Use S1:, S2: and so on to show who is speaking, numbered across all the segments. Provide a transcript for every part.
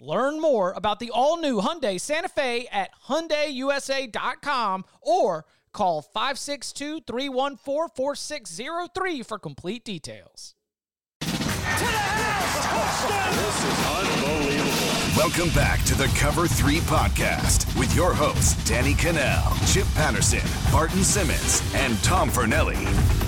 S1: Learn more about the all-new Hyundai Santa Fe at hyundaiusa.com or call 562-314-4603 for complete details.
S2: To the house!
S3: This is unbelievable.
S4: Welcome back to the Cover 3 podcast with your hosts, Danny Kanell, Chip Patterson, Barton Simmons, and Tom Fornelli.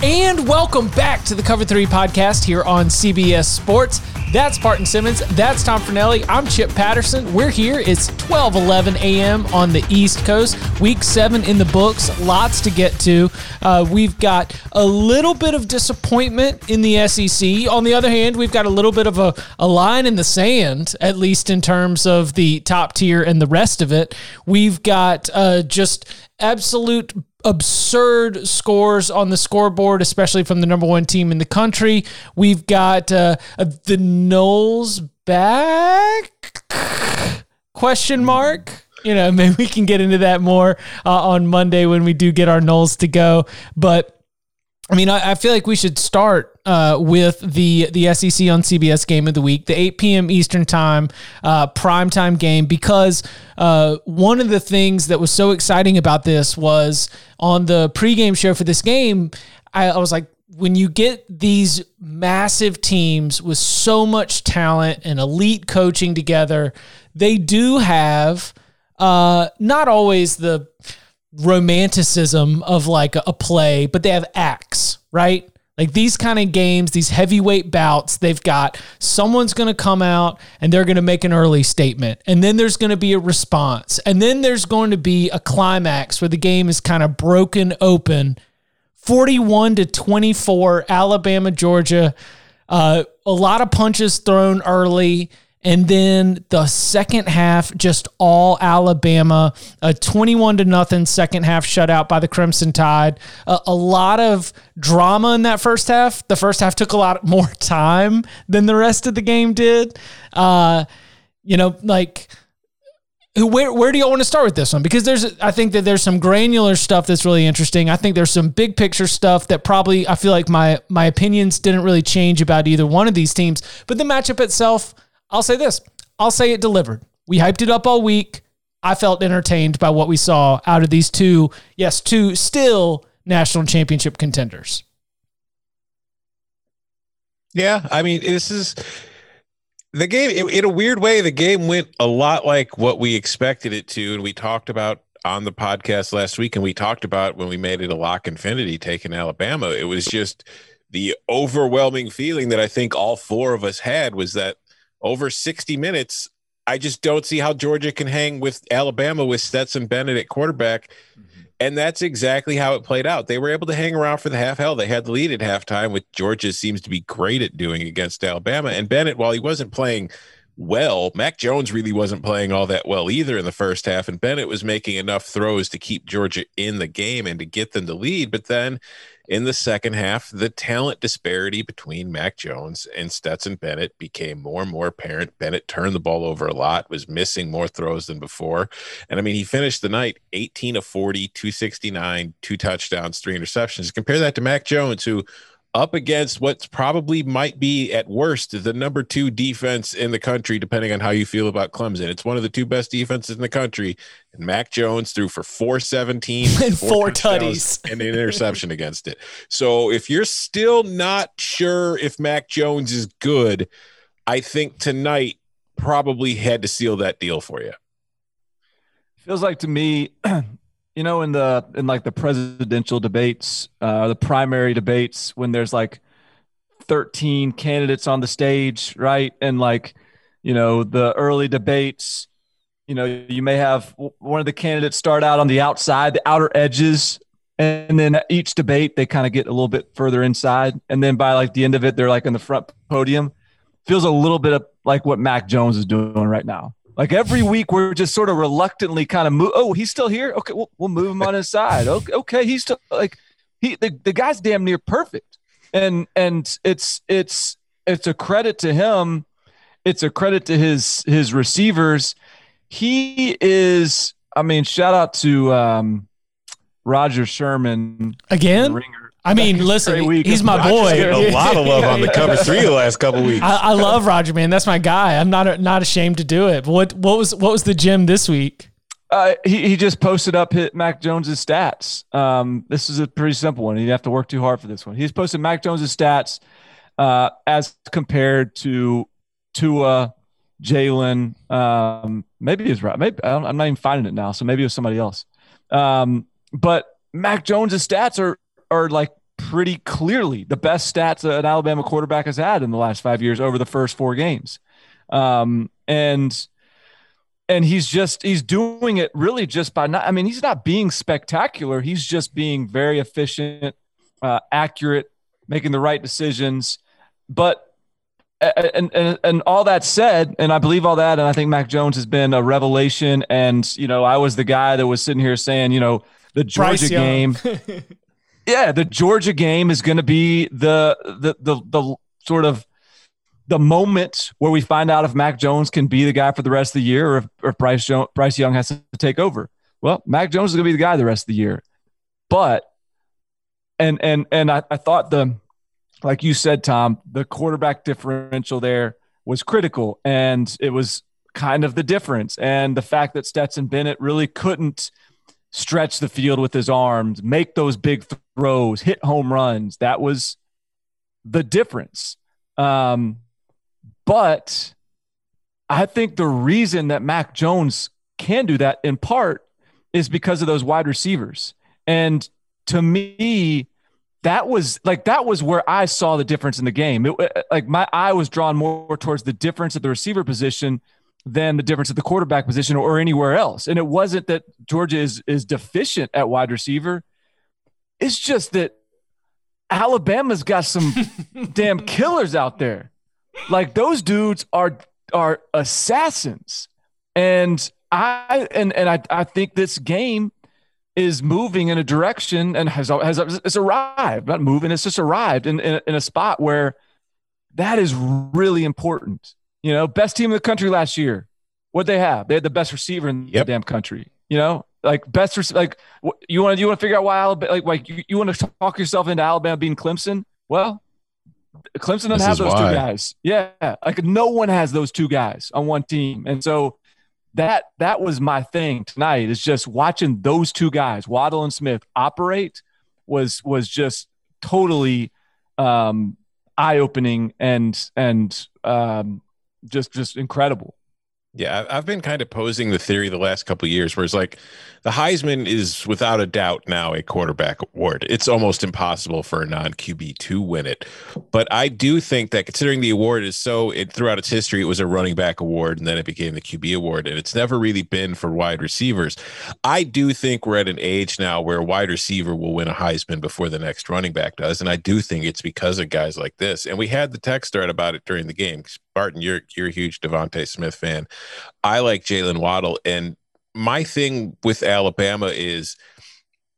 S1: And welcome back to the Cover 3 podcast here on CBS Sports. That's Barton Simmons. That's Tom Fornelli. I'm Chip Patterson. We're here. It's 12 11 a.m. on the East Coast. Week seven in the books. Lots to get to. Uh, we've got a little bit of disappointment in the SEC. On the other hand, we've got a little bit of a, a line in the sand, at least in terms of the top tier and the rest of it. We've got uh, just absolute absurd scores on the scoreboard, especially from the number one team in the country. We've got uh, the Noles back? Question mark. You know, maybe we can get into that more uh, on Monday when we do get our Noles to go. But I mean, I, I, feel like we should start uh, with the the SEC on CBS game of the week, the 8 p.m. Eastern time uh, primetime game, because uh, one of the things that was so exciting about this was on the pregame show for this game. I, I was like, when you get these massive teams with so much talent and elite coaching together, they do have uh, not always the romanticism of like a, play, but they have acts, right? Like these kind of games, these heavyweight bouts, they've got someone's going to come out and they're going to make an early statement. And then there's going to be a response. And then there's going to be a climax where the game is kind of broken open. 41 to 24, Alabama, Georgia. Uh, a lot of punches thrown early. And then the second half, just all Alabama, a 21 to nothing second half shutout by the Crimson Tide. A, a, lot of drama in that first half. The first half took a lot more time than the rest of the game did. Uh, you know, like where where do y'all want to start with this one? Because there's I think that there's some granular stuff that's really interesting. I think there's some big picture stuff that probably I feel like my my opinions didn't really change about either one of these teams. But the matchup itself I'll say this I'll say it delivered. We hyped it up all week. I felt entertained by what we saw out of these two, yes, two still national championship contenders.
S3: Yeah, I mean, this is the game. In, a weird way, the game went a lot like what we expected it to, and we talked about on the podcast last week, and we talked about when we made it a lock infinity taking Alabama. It was just the overwhelming feeling that I think all four of us had was that over 60 minutes. I just don't see how Georgia can hang with Alabama with Stetson Bennett at quarterback. Mm-hmm. And that's exactly how it played out. They were able to hang around for the half. Hell, they had the lead at halftime, which Georgia seems to be great at doing against Alabama. And Bennett, while he wasn't playing well, Mac Jones really wasn't playing all that well either in the first half. And Bennett was making enough throws to keep Georgia in the game and to get them to lead. But then in the second half, the talent disparity between Mac Jones and Stetson Bennett became more and more apparent. Bennett turned the ball over a lot, was missing more throws than before. And I mean, he finished the night 18 of 40, 269, two touchdowns, three interceptions. Compare that to Mac Jones, who up against what's probably might be at worst the number two defense in the country, depending on how you feel about Clemson. It's one of the two best defenses in the country. And Mac Jones threw for 417
S1: and four tutties
S3: and an interception against it. So if you're still not sure if Mac Jones is good, I think tonight probably had to seal that deal for you.
S5: Feels like to me, you know, in the in like the presidential debates, uh, the primary debates, when there's like 13 candidates on the stage, right? And like, you know, the early debates, you know, you may have one of the candidates start out on the outside, the outer edges, and then each debate they kind of get a little bit further inside, and then by like the end of it, they're like in the front podium. Feels a little bit of like what Mac Jones is doing right now. Like every week, we're just sort of reluctantly kind of move. Oh, he's still here. Okay, we'll, we'll move him on his side. Okay, okay, he's still like he the, the guy's damn near perfect, and and it's it's it's a credit to him. It's a credit to his his receivers. He is. I mean, shout out to um, Roger Sherman
S1: again.
S5: Ringer.
S1: I mean, listen, he's my boy.
S3: a lot of love on the cover three the last couple weeks.
S1: I, I, love Roger, man. That's my guy. I'm not not ashamed to do it. But what what was what was the gym this week?
S5: Uh, he he just posted up hit Mac Jones's stats. Um, this is a pretty simple one. You have to work too hard for this one. He's posted Mac Jones's stats uh, as compared to Tua, Jalen. Um, maybe it's right. Maybe I'm not even finding it now. So maybe it was somebody else. Um, but Mac Jones's stats are are like pretty clearly the best stats an Alabama quarterback has had in the last five years over the first four games. Um, and and he's just he's doing it really just by not i mean he's not being spectacular. He's just being very efficient uh, accurate making the right decisions. But and, and and all that said and i believe all that and i think mac jones has been a revelation and you know i was the guy that was sitting here saying you know the georgia game yeah, the Georgia game is going to be the, the the the sort of the moment where we find out if Mac Jones can be the guy for the rest of the year, or if, or if Bryce Bryce Young has to take over. Well, Mac Jones is going to be the guy the rest of the year, but and and and I, I thought the like you said, Tom, the quarterback differential there was critical, and it was kind of the difference, and the fact that Stetson Bennett really couldn't stretch the field with his arms, make those big throws, hit home runs. That was the difference. Um, but I think the reason that Mac Jones can do that in part is because of those wide receivers. And to me, that was like that was where I saw the difference in the game. It, like my eye was drawn more towards the difference at the receiver position than the difference at the quarterback position or anywhere else. And it wasn't that Georgia is is deficient at wide receiver. It's just that Alabama's got some damn killers out there. Like those dudes are are assassins. And I and and I I think this game is moving in a direction and has has it's arrived. Not moving, it's just arrived in in, in a spot where that is really important. You know, best team in the country last year. What they have? They had the best receiver in yep. the damn country. You know, like best like you want to you want to figure out why Alabama like like you, you want to talk yourself into Alabama being Clemson. Well, Clemson doesn't have those why. two guys. Yeah, like no one has those two guys on one team, and so that that was my thing tonight. Is just watching those two guys, Waddle and Smith, operate was was just totally um, eye opening and and um, just just incredible.
S3: Yeah, I've been kind of posing the theory the last couple years, where it's like the Heisman is without a doubt now a quarterback award. It's almost impossible for a non QB to win it, but I do think that considering the award is so it, throughout its history, it was a running back award, and then it became the QB award, and it's never really been for wide receivers. I do think we're at an age now where a wide receiver will win a Heisman before the next running back does, and I do think it's because of guys like this. And we had the text thread about it during the game. Barton, you're you're a huge DeVonta Smith fan. I like Jalen Waddle, and my thing with Alabama is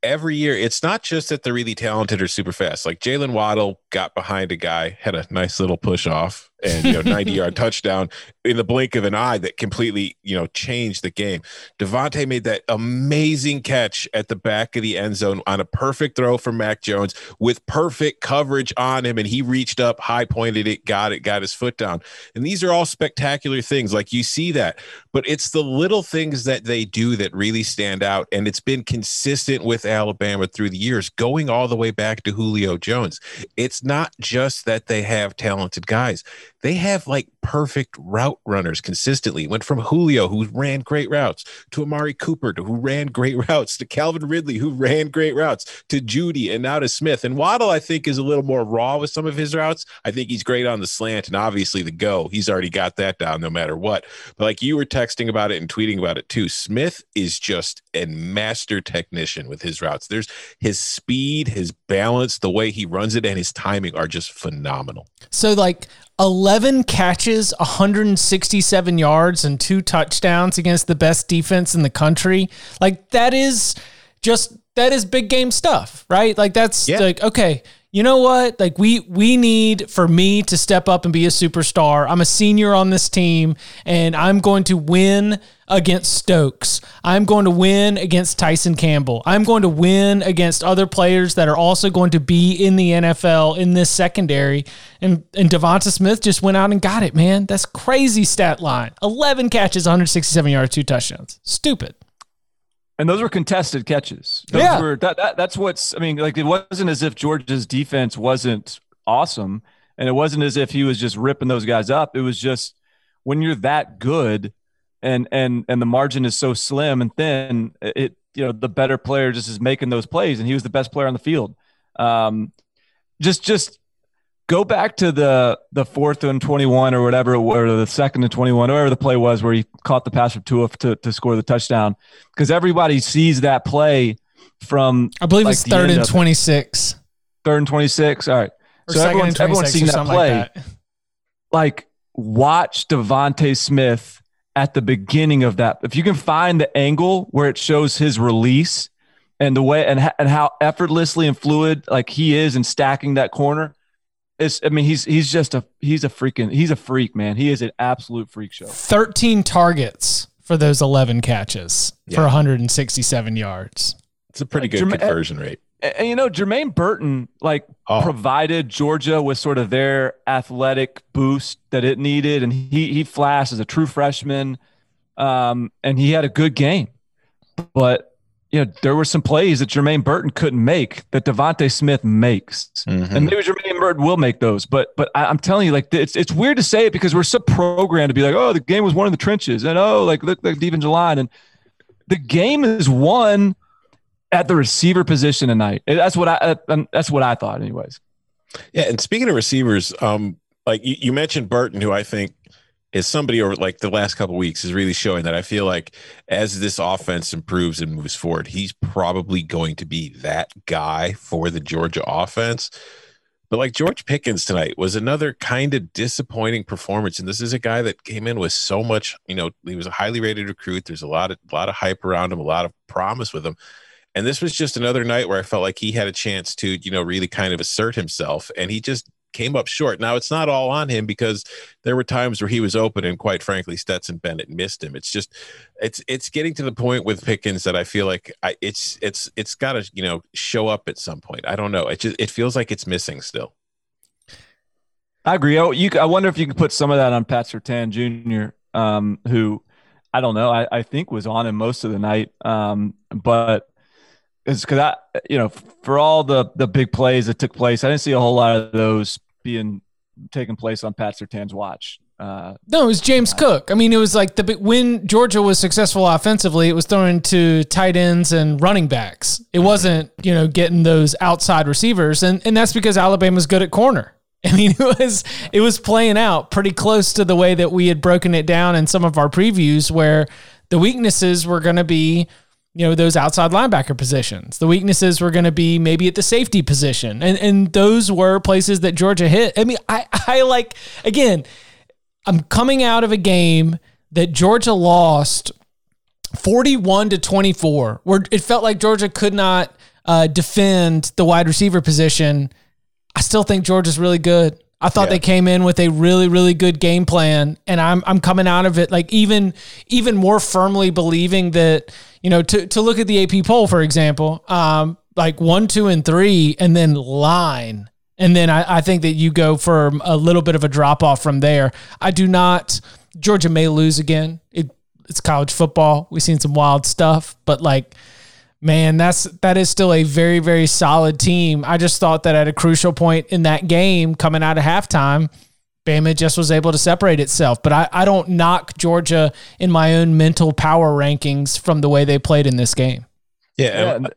S3: every year it's not just that they're really talented or super fast. Like Jalen Waddle got behind a guy, had a nice little push off, and you know 90 yard touchdown in the blink of an eye that completely you know changed the game. DeVonta made that amazing catch at the back of the end zone on a perfect throw from Mac Jones with perfect coverage on him, and he reached up, high pointed it, got it, got his foot down. And these are all spectacular things. Like you see that, but it's the little things that they do that really stand out, and it's been consistent with Alabama through the years, going all the way back to Julio Jones. It's not just that they have talented guys they have like perfect route runners consistently. Went from Julio, who ran great routes, to Amari Cooper, who ran great routes, to Calvin Ridley, who ran great routes, to Jeudy, and now to Smith. And Waddle, I think, is a little more raw with some of his routes. I think he's great on the slant and obviously the go. He's already got that down no matter what. But like you were texting about it and tweeting about it too, Smith is just a master technician with his routes. There's his speed, his balance, the way he runs it, and his timing are just phenomenal.
S1: So, like, 11 catches, 167 yards, and two touchdowns against the best defense in the country. Like, that is just, that is big game stuff, right? Like, that's
S3: Yeah.
S1: like, okay, you know what? Like, we, we need for me to step up and be a superstar. I'm a senior on this team, and I'm going to win against Stokes. I'm going to win against Tyson Campbell. I'm going to win against other players that are also going to be in the NFL in this secondary. And and DeVonta Smith just went out and got it, man. That's crazy stat line. 11 catches, 167 yards, two touchdowns. Stupid.
S5: And those were contested catches. Those
S1: Yeah.
S5: were that, that that's what's I mean, like it wasn't as if Georgia's defense wasn't awesome. And it wasn't as if he was just ripping those guys up. It was just when you're that good and and and the margin is so slim and thin, it you know, the better player just is making those plays, and he was the best player on the field. Um just just go back to the the fourth and 21 or whatever or the second and 21 whatever the play was where he caught the pass from Tua to, to score the touchdown because everybody sees that play from
S1: I believe
S5: like
S1: it's third and
S5: of
S1: 26.
S5: third and 26 all right
S1: Or
S5: so everyone's, everyone's
S1: 26
S5: seeing that play
S1: like that.
S5: like watch DeVonta Smith at the beginning of that. If you can find the angle where it shows his release and the way and, and how effortlessly and fluid like he is in stacking that corner, it's I mean he's he's just a he's a freaking he's a freak man. He is an absolute freak show.
S1: 13 targets for those 11 catches for 167 yards.
S3: It's a pretty
S5: Uh,
S3: good
S5: Jerma-
S3: conversion rate.
S5: And, and, you know Jermaine Burton like
S3: Oh.
S5: provided Georgia with sort of their athletic boost that it needed, and he he flashed as a true freshman, um, and he had a good game. But you know there were some plays that Jermaine Burton couldn't make that DeVonta Smith makes,
S3: Mhm.
S5: and maybe Jermaine Burton will make those. But but I, I'm telling you, like it's it's weird to say it because we're so programmed to be like, oh, the game was won in the trenches, and oh, like look like defensive line, and the game is won at the receiver position tonight. That's what I uh, that's what I thought, anyways.
S3: Yeah, and speaking of receivers, um, like you, you mentioned Burton, who I think is somebody over like the last couple weeks is really showing that I feel like as this offense improves and moves forward, he's probably going to be that guy for the Georgia offense. But like George Pickens tonight was another kind of disappointing performance, and this is a guy that came in with so much. You know, he was a highly rated recruit. There's a lot of a lot of hype around him, a lot of promise with him. And this was just another night where I felt like he had a chance to, you know, really kind of assert himself, and he just came up short. Now it's not all on him because there were times where he was open, and quite frankly, Stetson Bennett missed him. It's just, it's it's getting to the point with Pickens that I feel like I, it's it's it's got to you know show up at some point. I don't know. It just it feels like it's missing still.
S5: I agree. Oh, you, I wonder if you could put some of that on Pat Surtain Jr., um, who I don't know. I, I think was on him most of the night, um, but it's because I, you know, for all the the big plays that took place, I didn't see a whole lot of those being taking place on Pat Surtain's watch. Uh,
S1: No, it was James Cook. I mean, it was like the when Georgia was successful offensively, it was throwing to tight ends and running backs. It wasn't, you know, getting those outside receivers, and and that's because Alabama's good at corner. I mean, it was it was playing out pretty close to the way that we had broken it down in some of our previews, where the weaknesses were going to be, you know, those outside linebacker positions. The weaknesses were going to be maybe at the safety position, and and those were places that Georgia hit. I mean, I I like again. I'm coming out of a game that Georgia lost 41 to 24, where it felt like Georgia could not uh, defend the wide receiver position. I still think Georgia's really good. I thought
S3: Yeah.
S1: they came in with a really, really good game plan, and I'm I'm coming out of it like even even more firmly believing that you know to to look at the AP poll for example, um, like one, two, and three, and then line, and then I, I think that you go for a little bit of a drop off from there. I do not. Georgia may lose again. It, it's college football. We've seen some wild stuff, but like man, that's that is still a very very solid team. I just thought that at a crucial point in that game, coming out of halftime, Bama just was able to separate itself. But I, I don't knock Georgia in my own mental power rankings from the way they played in this game.
S3: Yeah,
S5: Yeah,
S3: and,
S5: and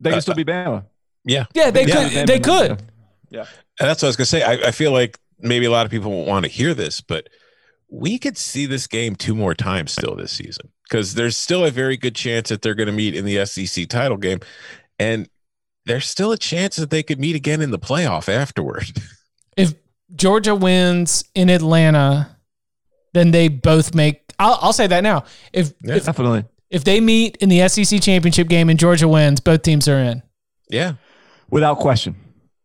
S5: they can still be Bama.
S3: yeah.
S1: Yeah, they
S3: Yeah,
S1: could. They could. Yeah.
S3: And that's what I was gonna say. I, I feel like maybe a lot of people won't want to hear this, but we could see this game two more times still this season because there's still a very good chance that they're going to meet in the SEC title game, and there's still a chance that they could meet again in the playoff afterward.
S1: If Georgia wins in Atlanta, then they both make. I'll, I'll say that now. If,
S3: Yeah.
S1: if
S5: Definitely.
S1: if they meet in the SEC championship game and Georgia wins, both teams are in.
S3: yeah,
S5: Without question.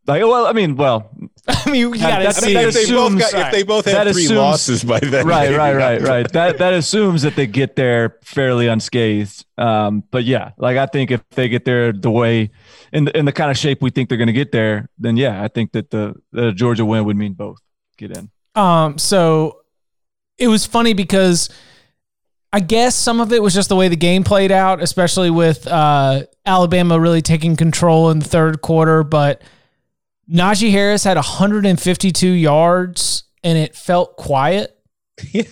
S5: Like, well, I mean, well,
S1: I mean, you gotta
S5: that's-
S1: see.
S5: that
S3: if they both
S5: assumes-
S3: got, if they both
S5: that
S3: had three
S5: assumes-
S3: losses by then,
S5: right, right, right, right. That that assumes that they get there fairly unscathed. Um, but yeah, like I think if they get there the way in the in the kind of shape we think they're going to get there, then yeah, I think that the the Georgia win would mean both get in.
S1: Um, so it was funny because I guess some of it was just the way the game played out, especially with uh, Alabama really taking control in the third quarter. But Najee Harris had 152 yards and it felt quiet.
S3: Yeah.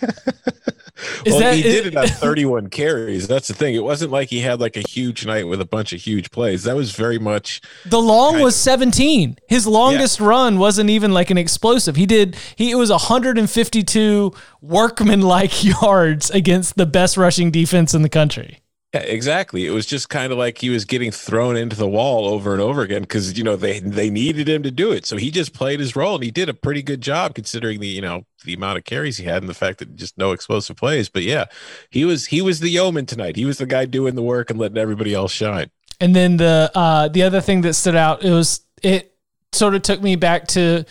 S3: Well,
S1: that-
S3: he did it on 31 carries. That's the thing. It wasn't like he had like a huge night with a bunch of huge plays. That was very much
S1: The long was
S3: of.
S1: 17. His longest run wasn't even like an explosive. He did he it was 152 workman-like yards against the best rushing defense in the country.
S3: Yeah, exactly. It was just kind of like he was getting thrown into the wall over and over again because you know they they needed him to do it. So he just played his role and he did a pretty good job considering the you know the amount of carries he had and the fact that just no explosive plays. But yeah, he was he was the yeoman tonight. He was the guy doing the work and letting everybody else shine.
S1: And then the uh, the other thing that stood out it was it sort of took me back to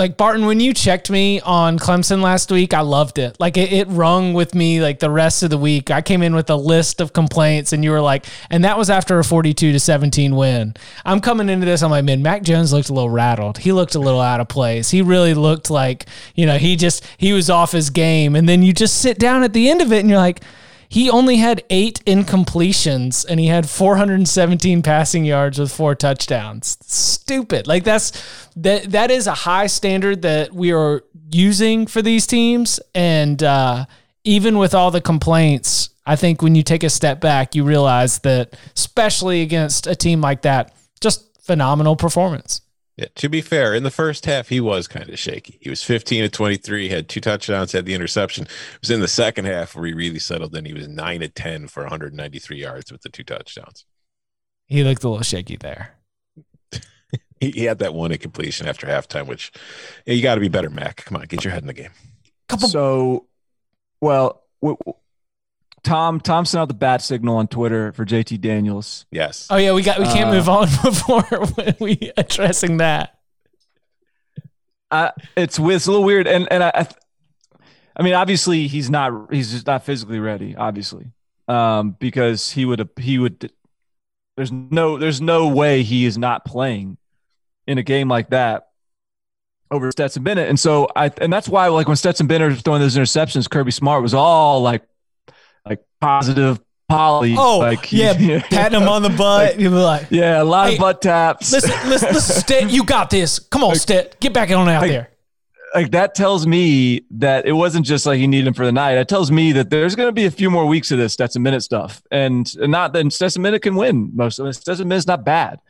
S1: like Barton when you checked me on Clemson last week. I loved it. Like it, it rung with me like the rest of the week. I came in with a list of complaints, and you were like, and that was after a forty-two to seventeen win. I'm coming into this. I'm like, man, Mac Jones looked a little rattled. He looked a little out of place. He really looked like you know he just he was off his game. And then you just sit down at the end of it, and you're like he only had eight incompletions and he had 417 passing yards with four touchdowns. Stupid. Like that's that that is a high standard that we are using for these teams. And uh, even with all the complaints, I think when you take a step back, you realize that, especially against a team like that, just phenomenal performance.
S3: Yeah, to be fair, in the first half, he was kind of shaky. He was 15 to 23, had two touchdowns, had the interception. It was in the second half where he really settled in. He was 9 to 10 for 193 yards with the two touchdowns.
S1: He looked a little shaky there.
S3: He, he had that one incompletion after halftime, which yeah, you got to be better, Mac. Come on, get your head in the game.
S1: Couple
S5: So, well, w- w- Tom Tom sent out the bat signal on Twitter for JT Daniels.
S3: Yes.
S1: Oh yeah, we got we can't
S5: Uh,
S1: move on before we addressing that.
S5: I, it's wi- it's a little weird, and and I, I, I mean, obviously he's not he's just not physically ready, obviously, um, because he would he would. There's no there's no way he is not playing in a game like that over Stetson Bennett, and so I and that's why like when Stetson Bennett was throwing those interceptions, Kirby Smart was all like like positive poly.
S1: Oh
S5: like
S1: yeah, patting him on the butt. Be like,
S5: yeah, a lot
S1: Hey,
S5: of butt taps.
S1: listen, listen, listen, Stet, you got this. Come on, Stet, get back on out
S5: Like-
S1: there.
S5: like that tells me that it wasn't just like he needed him for the night. It tells me that there's going to be a few more weeks of this Stetson Minute stuff, and, not that Stetson Minute can win most of it. Stetson Minute's not bad,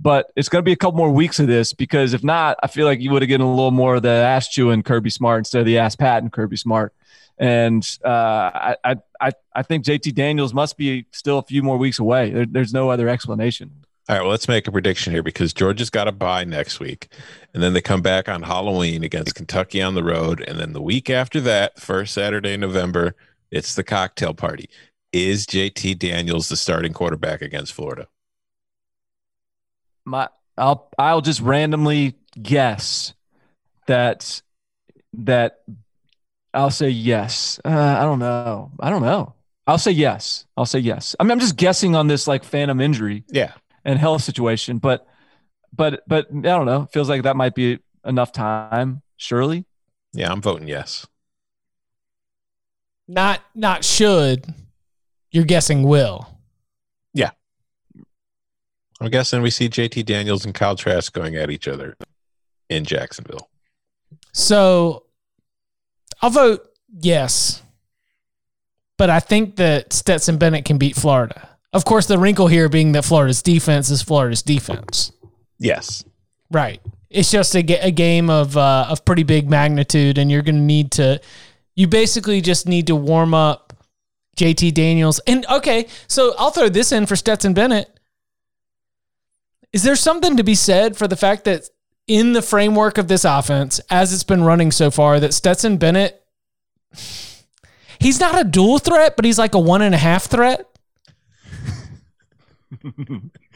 S5: but it's going to be a couple more weeks of this because if not, I feel like you would have gotten a little more of the ass chewing Kirby Smart instead of the ass pat and Kirby Smart. And uh, I, I I I think JT Daniels must be still a few more weeks away. There, there's no other explanation.
S3: All right, well, let's make a prediction here because Georgia's got a bye next week. And then they come back on Halloween against Kentucky on the road. And then the week after that, first Saturday in November, it's the cocktail party. Is JT Daniels the starting quarterback against Florida?
S5: my I'll I'll just randomly guess that that I'll say yes. Uh, I don't know. I don't know. I'll say yes. I'll say yes. I mean, I'm just guessing on this like phantom injury
S3: Yeah.
S5: and health situation, but but but I don't know. Feels like that might be enough time. Surely.
S3: Yeah, I'm voting yes.
S1: Not not should. You're guessing will. Yeah.
S3: I'm guessing we see JT Daniels and Kyle Trask going at each other in Jacksonville.
S1: So I'll vote yes. But I think that Stetson Bennett can beat Florida. Of course, the wrinkle here being that Florida's defense is Florida's defense.
S3: Yes.
S1: Right. It's just a, a game of uh, of pretty big magnitude, and you're going to need to. You basically just need to warm up JT Daniels. And okay, so I'll throw this in for Stetson Bennett. Is there something to be said for the fact that in the framework of this offense, as it's been running so far, that Stetson Bennett, he's not a dual threat, but he's like a one and a half threat?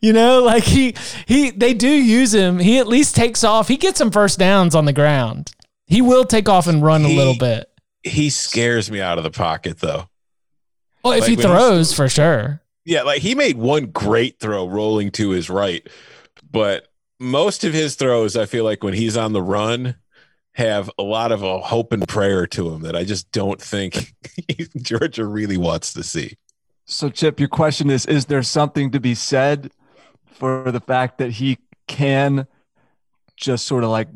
S1: you know, like he he they do use him. He at least takes off. He gets some first downs on the ground. He will take off and run a little bit.
S3: He scares me out of the pocket though.
S1: Well, if
S3: like
S1: he throws for sure.
S3: Yeah, like he made one great throw rolling to his right, but most of his throws, I feel like when he's on the run, have a lot of a hope and prayer to him that I just don't think Georgia really wants to see.
S5: So, Chip, your question is Is there something to be said for the fact that he can just sort of like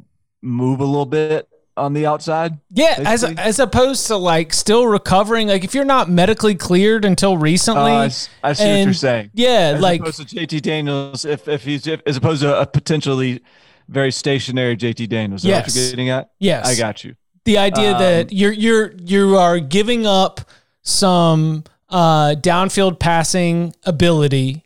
S5: move a little bit on the outside?
S1: Yeah, as
S5: Basically.
S1: as opposed to like still recovering. Like if you're not medically cleared until recently,
S5: Uh, I I see what you're saying.
S1: yeah,
S5: As
S1: like
S5: opposed to JT Daniels, if, if he's if, as opposed to a potentially very stationary JT Daniels. Is that what
S1: Yes.
S5: you're getting at?
S1: yes,
S5: I got you.
S1: the idea
S5: Um,
S1: that you're you're you are giving up some uh, downfield passing ability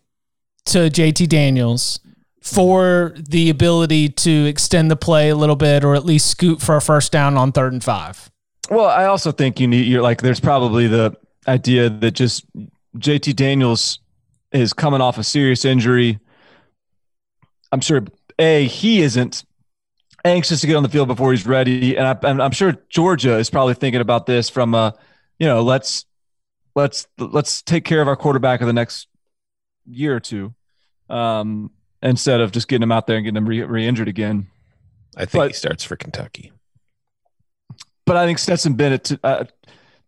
S1: to JT Daniels for the ability to extend the play a little bit or at least scoot for a first down on third and five.
S5: Well, I also think you need you're like there's probably the idea that just JT Daniels is coming off a serious injury. I'm sure a he isn't anxious to get on the field before he's ready, and, I, I'm sure Georgia is probably thinking about this from a you know let's let's let's take care of our quarterback for the next year or two, um, instead of just getting him out there and getting him re- re-injured again.
S3: I think he starts for Kentucky.
S5: but I think Stetson Bennett, to, uh,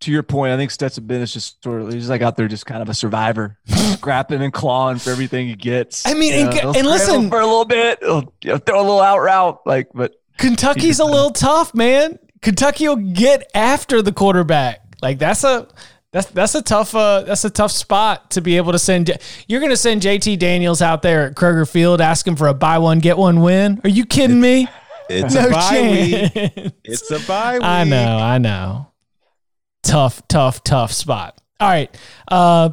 S5: to your point, I think Stetson Bennett's just sort of he's like out there, just kind of a survivor, scrapping and clawing for everything he gets.
S1: I mean,
S5: You
S1: and-
S5: know, he'll
S1: and listen-
S5: for a little bit, he'll, he'll throw a little out route, like, but
S1: Kentucky's a little tough, man. Kentucky will get after the quarterback. Like that's a that's that's a tough uh that's a tough spot to be able to send. You're going to send JT Daniels out there at Kroger Field asking for a buy one get one win? Are you kidding me?
S3: It's
S1: no
S3: a bye week. It's a bye week.
S1: I know, I know. Tough, tough, tough spot. All right. Uh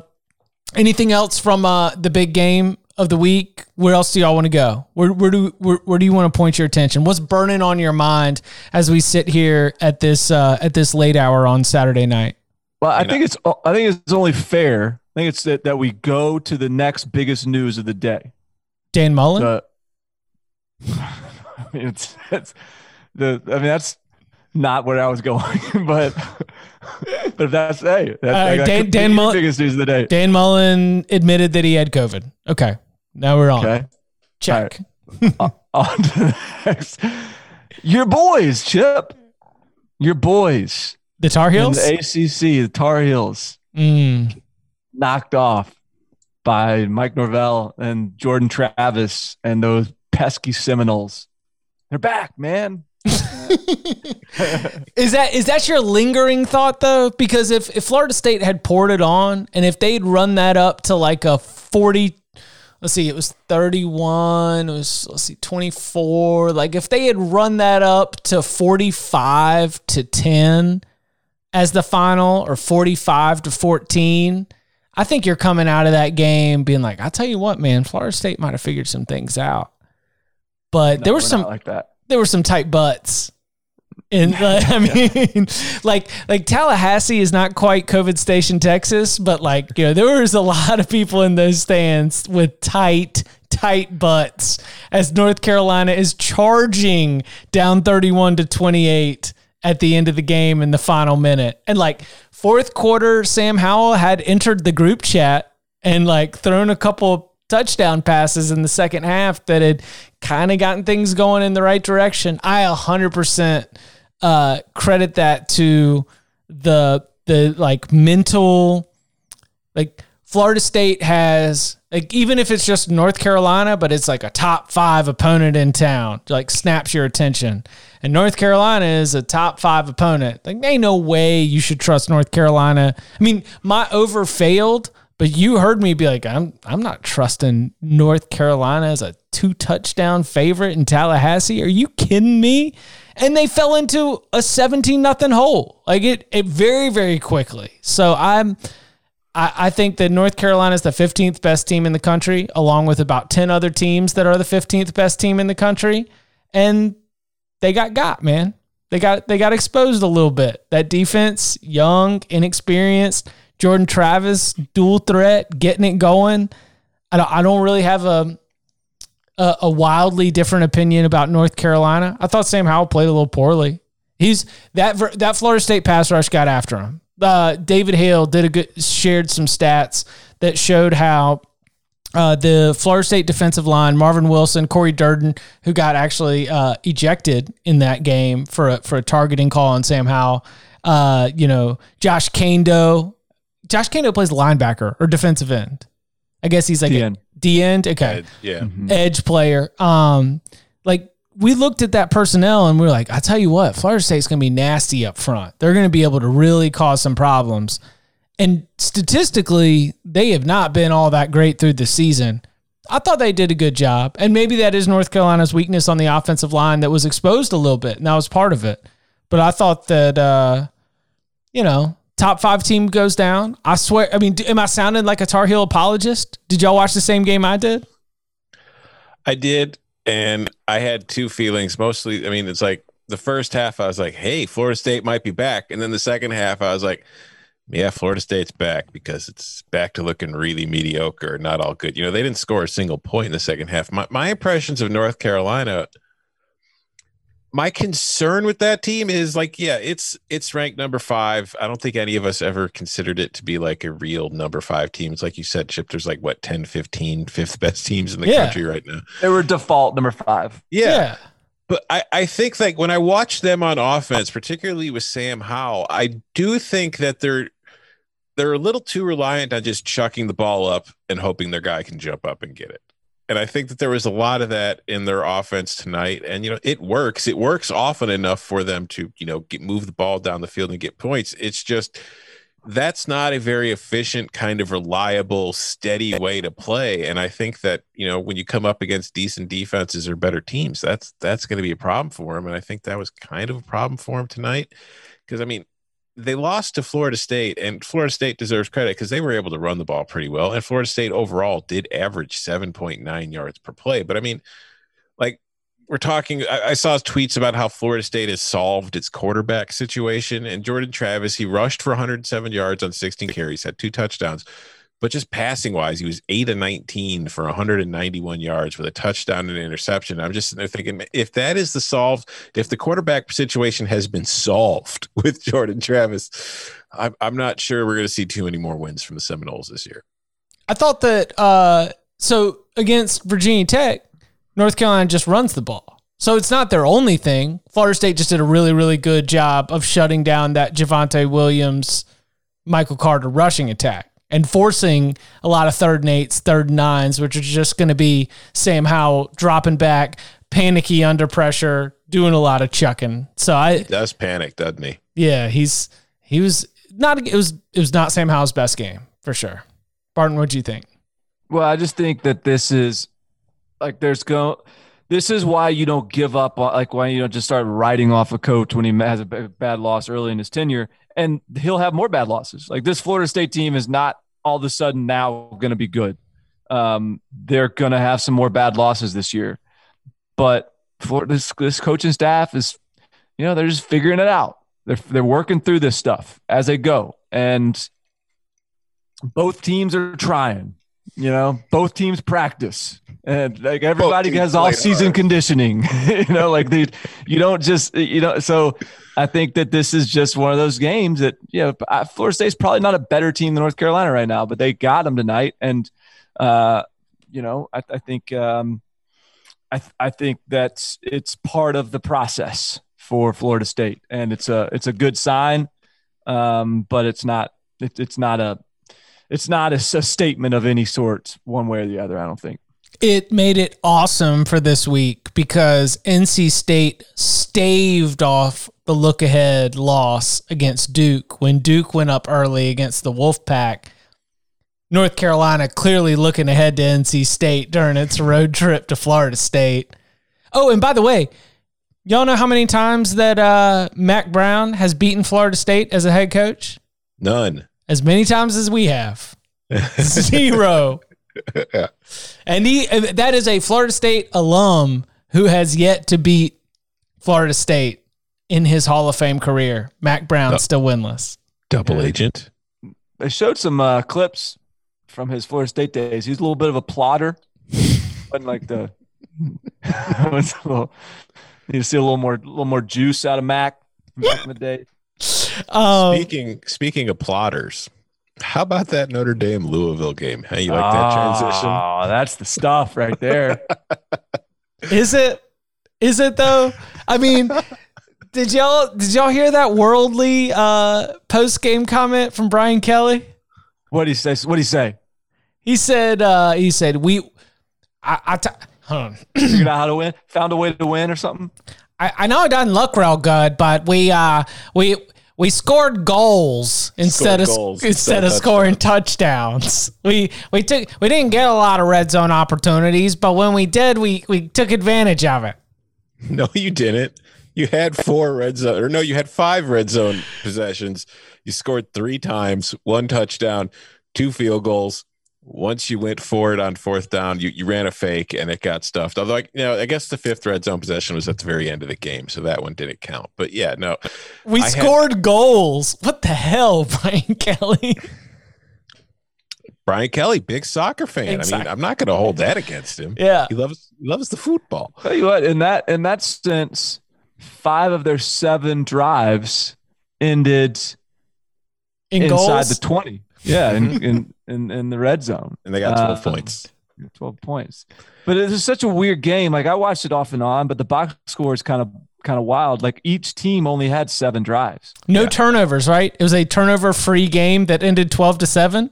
S1: anything else from uh the big game of the week? Where else do y'all want to go? Where where do where, where do you want to point your attention? What's burning on your mind as we sit here at this uh at this late hour on Saturday night?
S5: Well, I
S3: You know-
S5: think it's I think it's only fair. I think it's that, that we go to the next biggest news of the day.
S1: Dan Mullen?
S5: The, I mean, it's, it's the I mean that's not where I was going, but but if that's hey, that,
S1: All right,
S5: that
S1: Dan- Dan
S5: the
S1: Mullen-
S5: biggest news of the day.
S1: Dan Mullen admitted that he had COVID. Okay. Now we're on.
S5: Okay.
S1: Check.
S5: on to the next. Your boys, Chip. Your boys.
S1: The Tar
S5: In
S1: Heels?
S5: the ACC, the Tar Heels,
S1: Mm.
S5: knocked off by Mike Norvell and Jordan Travis and those pesky Seminoles. They're back, man.
S1: Is that is that your lingering thought though? Because if, if Florida State had poured it on and if they'd run that up to like a 40 let's see, it was 31, it was let's see, 24. Like if they had run that up to 45 to 10 as the final or 45 to 14, I think you're coming out of that game being like, I'll tell you what, man, Florida State might have figured some things out. But
S5: No,
S1: there were some
S5: like that.
S1: there were some tight butts. And like, I mean, like like Tallahassee is not quite COVID station Texas, but like you know there was a lot of people in those stands with tight tight butts as North Carolina is charging down 31 to 28 at the end of the game in the final minute. And like fourth quarter, Sam Howell had entered the group chat and like thrown a couple touchdown passes in the second half that had kind of gotten things going in the right direction. I 100% uh, credit that to the the like mental like Florida State has like even if it's just North Carolina, but it's like a top five opponent in town, like snaps your attention. And North Carolina is a top five opponent. Like, ain't no way you should trust North Carolina. I mean, my over failed, but you heard me be like, I'm I'm not trusting North Carolina as a two touchdown favorite in Tallahassee. Are you kidding me? And they fell into a 17 nothing hole. Like it it very, very quickly. So I'm I, I think that North Carolina is the 15th best team in the country, along with about 10 other teams that are the 15th best team in the country. And they got got, man. They got they got exposed a little bit. That defense, young, inexperienced, Jordan Travis, dual threat, getting it going. I don't, I don't really have a, a a wildly different opinion about North Carolina. I thought Sam Howell played a little poorly. He's that that Florida State pass rush got after him. Uh, David Hale did a good shared some stats that showed how uh, the Florida State defensive line, Marvin Wilson, Corey Durden, who got actually uh, ejected in that game for a, for a targeting call on Sam Howell. Uh, you know, Josh Kaindoh. Josh Kaindoh plays linebacker or defensive end. I guess he's like
S5: D
S1: a
S5: end.
S1: D end. Okay,
S3: yeah.
S1: edge player. Um, like we looked at that personnel and we were like, I tell you what, Florida State's going to be nasty up front. They're going to be able to really cause some problems. And statistically, they have not been all that great through the season. I thought they did a good job. And maybe that is North Carolina's weakness on the offensive line that was exposed a little bit. And that was part of it. But I thought that, uh, you know, top five team goes down. I swear. I mean, am I sounding like a Tar Heel apologist? Did y'all watch the same game I did?
S3: I did, and I had two feelings. Mostly, I mean, it's like the first half, I was like, "Hey, Florida State might be back," and then the second half, I was like, "Yeah, Florida State's back because it's back to looking really mediocre, not all good." You know, they didn't score a single point in the second half. My my impressions of North Carolina. My concern with that team is like, yeah, it's it's ranked number five. I don't think any of us ever considered it to be like a real number five team. It's like you said, Chip, there's like what 10, 15, fifth best teams in the
S1: Yeah.
S3: country right now.
S5: They were default number five.
S3: Yeah. But I, I think like when I watch them on offense, particularly with Sam Howell, I do think that they're they're a little too reliant on just chucking the ball up and hoping their guy can jump up and get it. And I think that there was a lot of that in their offense tonight. And you know, it works. It works often enough for them to, you know, get move the ball down the field and get points. It's just that's not a very efficient kind of reliable steady way to play and i think that you know when you come up against decent defenses or better teams that's that's going to be a problem for him and i think that was kind of a problem for him tonight because i mean they lost to florida state and florida state deserves credit because they were able to run the ball pretty well and florida state overall did average 7.9 yards per play. But i mean like we're talking I, I saw tweets about how florida state has solved its quarterback situation and jordan travis he rushed for 107 yards on 16 carries had two touchdowns but just passing wise he was 8 of 19 for 191 yards with a touchdown and an interception i'm just there thinking if that is the solved if the quarterback situation has been solved with jordan travis i'm, I'm not sure we're going to see too many more wins from the seminoles this year
S1: I thought that uh, so against Virginia Tech, North Carolina just runs the ball. So it's not their only thing. Florida State just did a really, really good job of shutting down that Javonte Williams, Michael Carter rushing attack and forcing a lot of third and eights, third and nines, which are just going to be Sam Howell dropping back, panicky under pressure, doing a lot of chucking. So I,
S3: he does panic doesn't he
S1: yeah, he's he was not it was it was not Sam Howell's best game for sure. Barton, what do you think?
S5: Well, I just think that this is like there's go. This is why you don't give up. Like why you don't just start writing off a coach when he has a bad loss early in his tenure, and he'll have more bad losses. Like this Florida State team is not all of a sudden now going to be good. Um, they're going to have some more bad losses this year, but for this this coaching staff is, you know, they're just figuring it out. They're they're working through this stuff as they go, and both teams are trying. You know, both teams practice, and like everybody has all season
S3: hard.
S5: conditioning. you know, like the you don't just you know. So I think that this is just one of those games that yeah, you know, Florida State's probably not a better team than North Carolina right now, but they got them tonight, and uh, you know, I, I think um, I th- I think that it's part of the process for Florida State, and it's a it's a good sign, um, but it's not it, it's not a it's not a, a statement of any sort, one way or the other. I don't think.
S1: It made it awesome for this week because NC State staved off the look ahead loss against Duke when Duke went up early against the Wolfpack. North Carolina clearly looking ahead to NC State during its road trip to Florida State. Oh, and by the way, y'all know how many times that uh, Mack Brown has beaten Florida State as a head coach?
S3: None.
S1: As many times as we have. Zero.
S3: Yeah.
S1: And he that is a Florida State alum who has yet to beat Florida State in his Hall of Fame career. Mack Brown
S3: No.
S1: still winless.
S3: Double agent.
S5: They showed some uh, clips from his Florida State days. He's a little bit of a plotter, wasn't like the. was a little, need to see a little more, a little more juice out of Mack back in the day.
S1: Um,
S3: Speaking speaking of plotters, how about that Notre Dame Louisville game? How you like that transition?
S5: Oh, that's the stuff right there.
S1: is it? Is it though? I mean, did y'all did y'all hear that worldly uh, post game comment from Brian Kelly?
S5: what do you say? What do you say?
S1: He said uh, he said we I, I t- hold on.
S5: Figured out how to win. Found a way to win or something.
S1: I, I know it doesn't look real good, but we uh we we scored goals instead of
S3: goals
S1: instead
S3: instead
S1: of scoring touchdowns. We we took we didn't get a lot of red zone opportunities, but when we did, we we took advantage of it.
S3: No, you didn't. You had four red zone, or no, you had five red zone possessions. You scored three times, one touchdown, two field goals. Once you went for it on fourth down, you, you ran a fake and it got stuffed. Although, like, you know, I guess the fifth red zone possession was at the very end of the game, so that one didn't count. But yeah, no,
S1: We
S3: I had-
S1: scored goals. What the hell, Brian Kelly?
S3: Brian Kelly, big soccer fan.
S1: Big
S3: I
S1: soccer-
S3: mean, I'm not going to hold that against him.
S1: Yeah.
S3: He loves he loves the football.
S5: Tell you what, in that in that sense, five of their seven drives ended
S1: In
S5: inside
S1: goals.
S5: the twenty. Yeah, in, in in in the red zone.
S3: And they got 12
S5: Uh,
S3: points.
S5: 12 points. But it was such a weird game. Like I watched it off and on, but the box score is kind of kind of wild. Like each team only had seven drives.
S1: no
S3: Yeah.
S1: turnovers, right? It was a turnover free game that ended 12 to 7.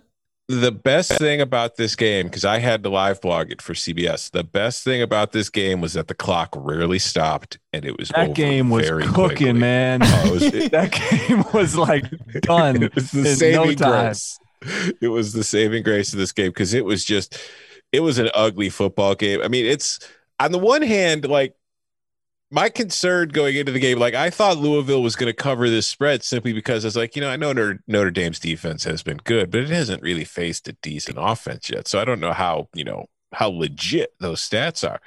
S3: The best thing about this game, because I had to live blog it for CBS, the best thing about this game was that the clock rarely stopped and it was
S5: That
S3: over
S5: game was
S3: very
S5: cooking,
S3: quickly.
S5: man.
S3: Oh, was-
S5: that game was like done
S3: it was the
S5: in no time.
S3: grace. It was the saving grace of this game because it was just, it was an ugly football game. I mean, it's on the one hand, like my concern going into the game, like I thought Louisville was going to cover this spread simply because it's like, you know, I know Notre, Notre Dame's defense has been good, but it hasn't really faced a decent offense yet. So I don't know how, you know, how legit those stats are.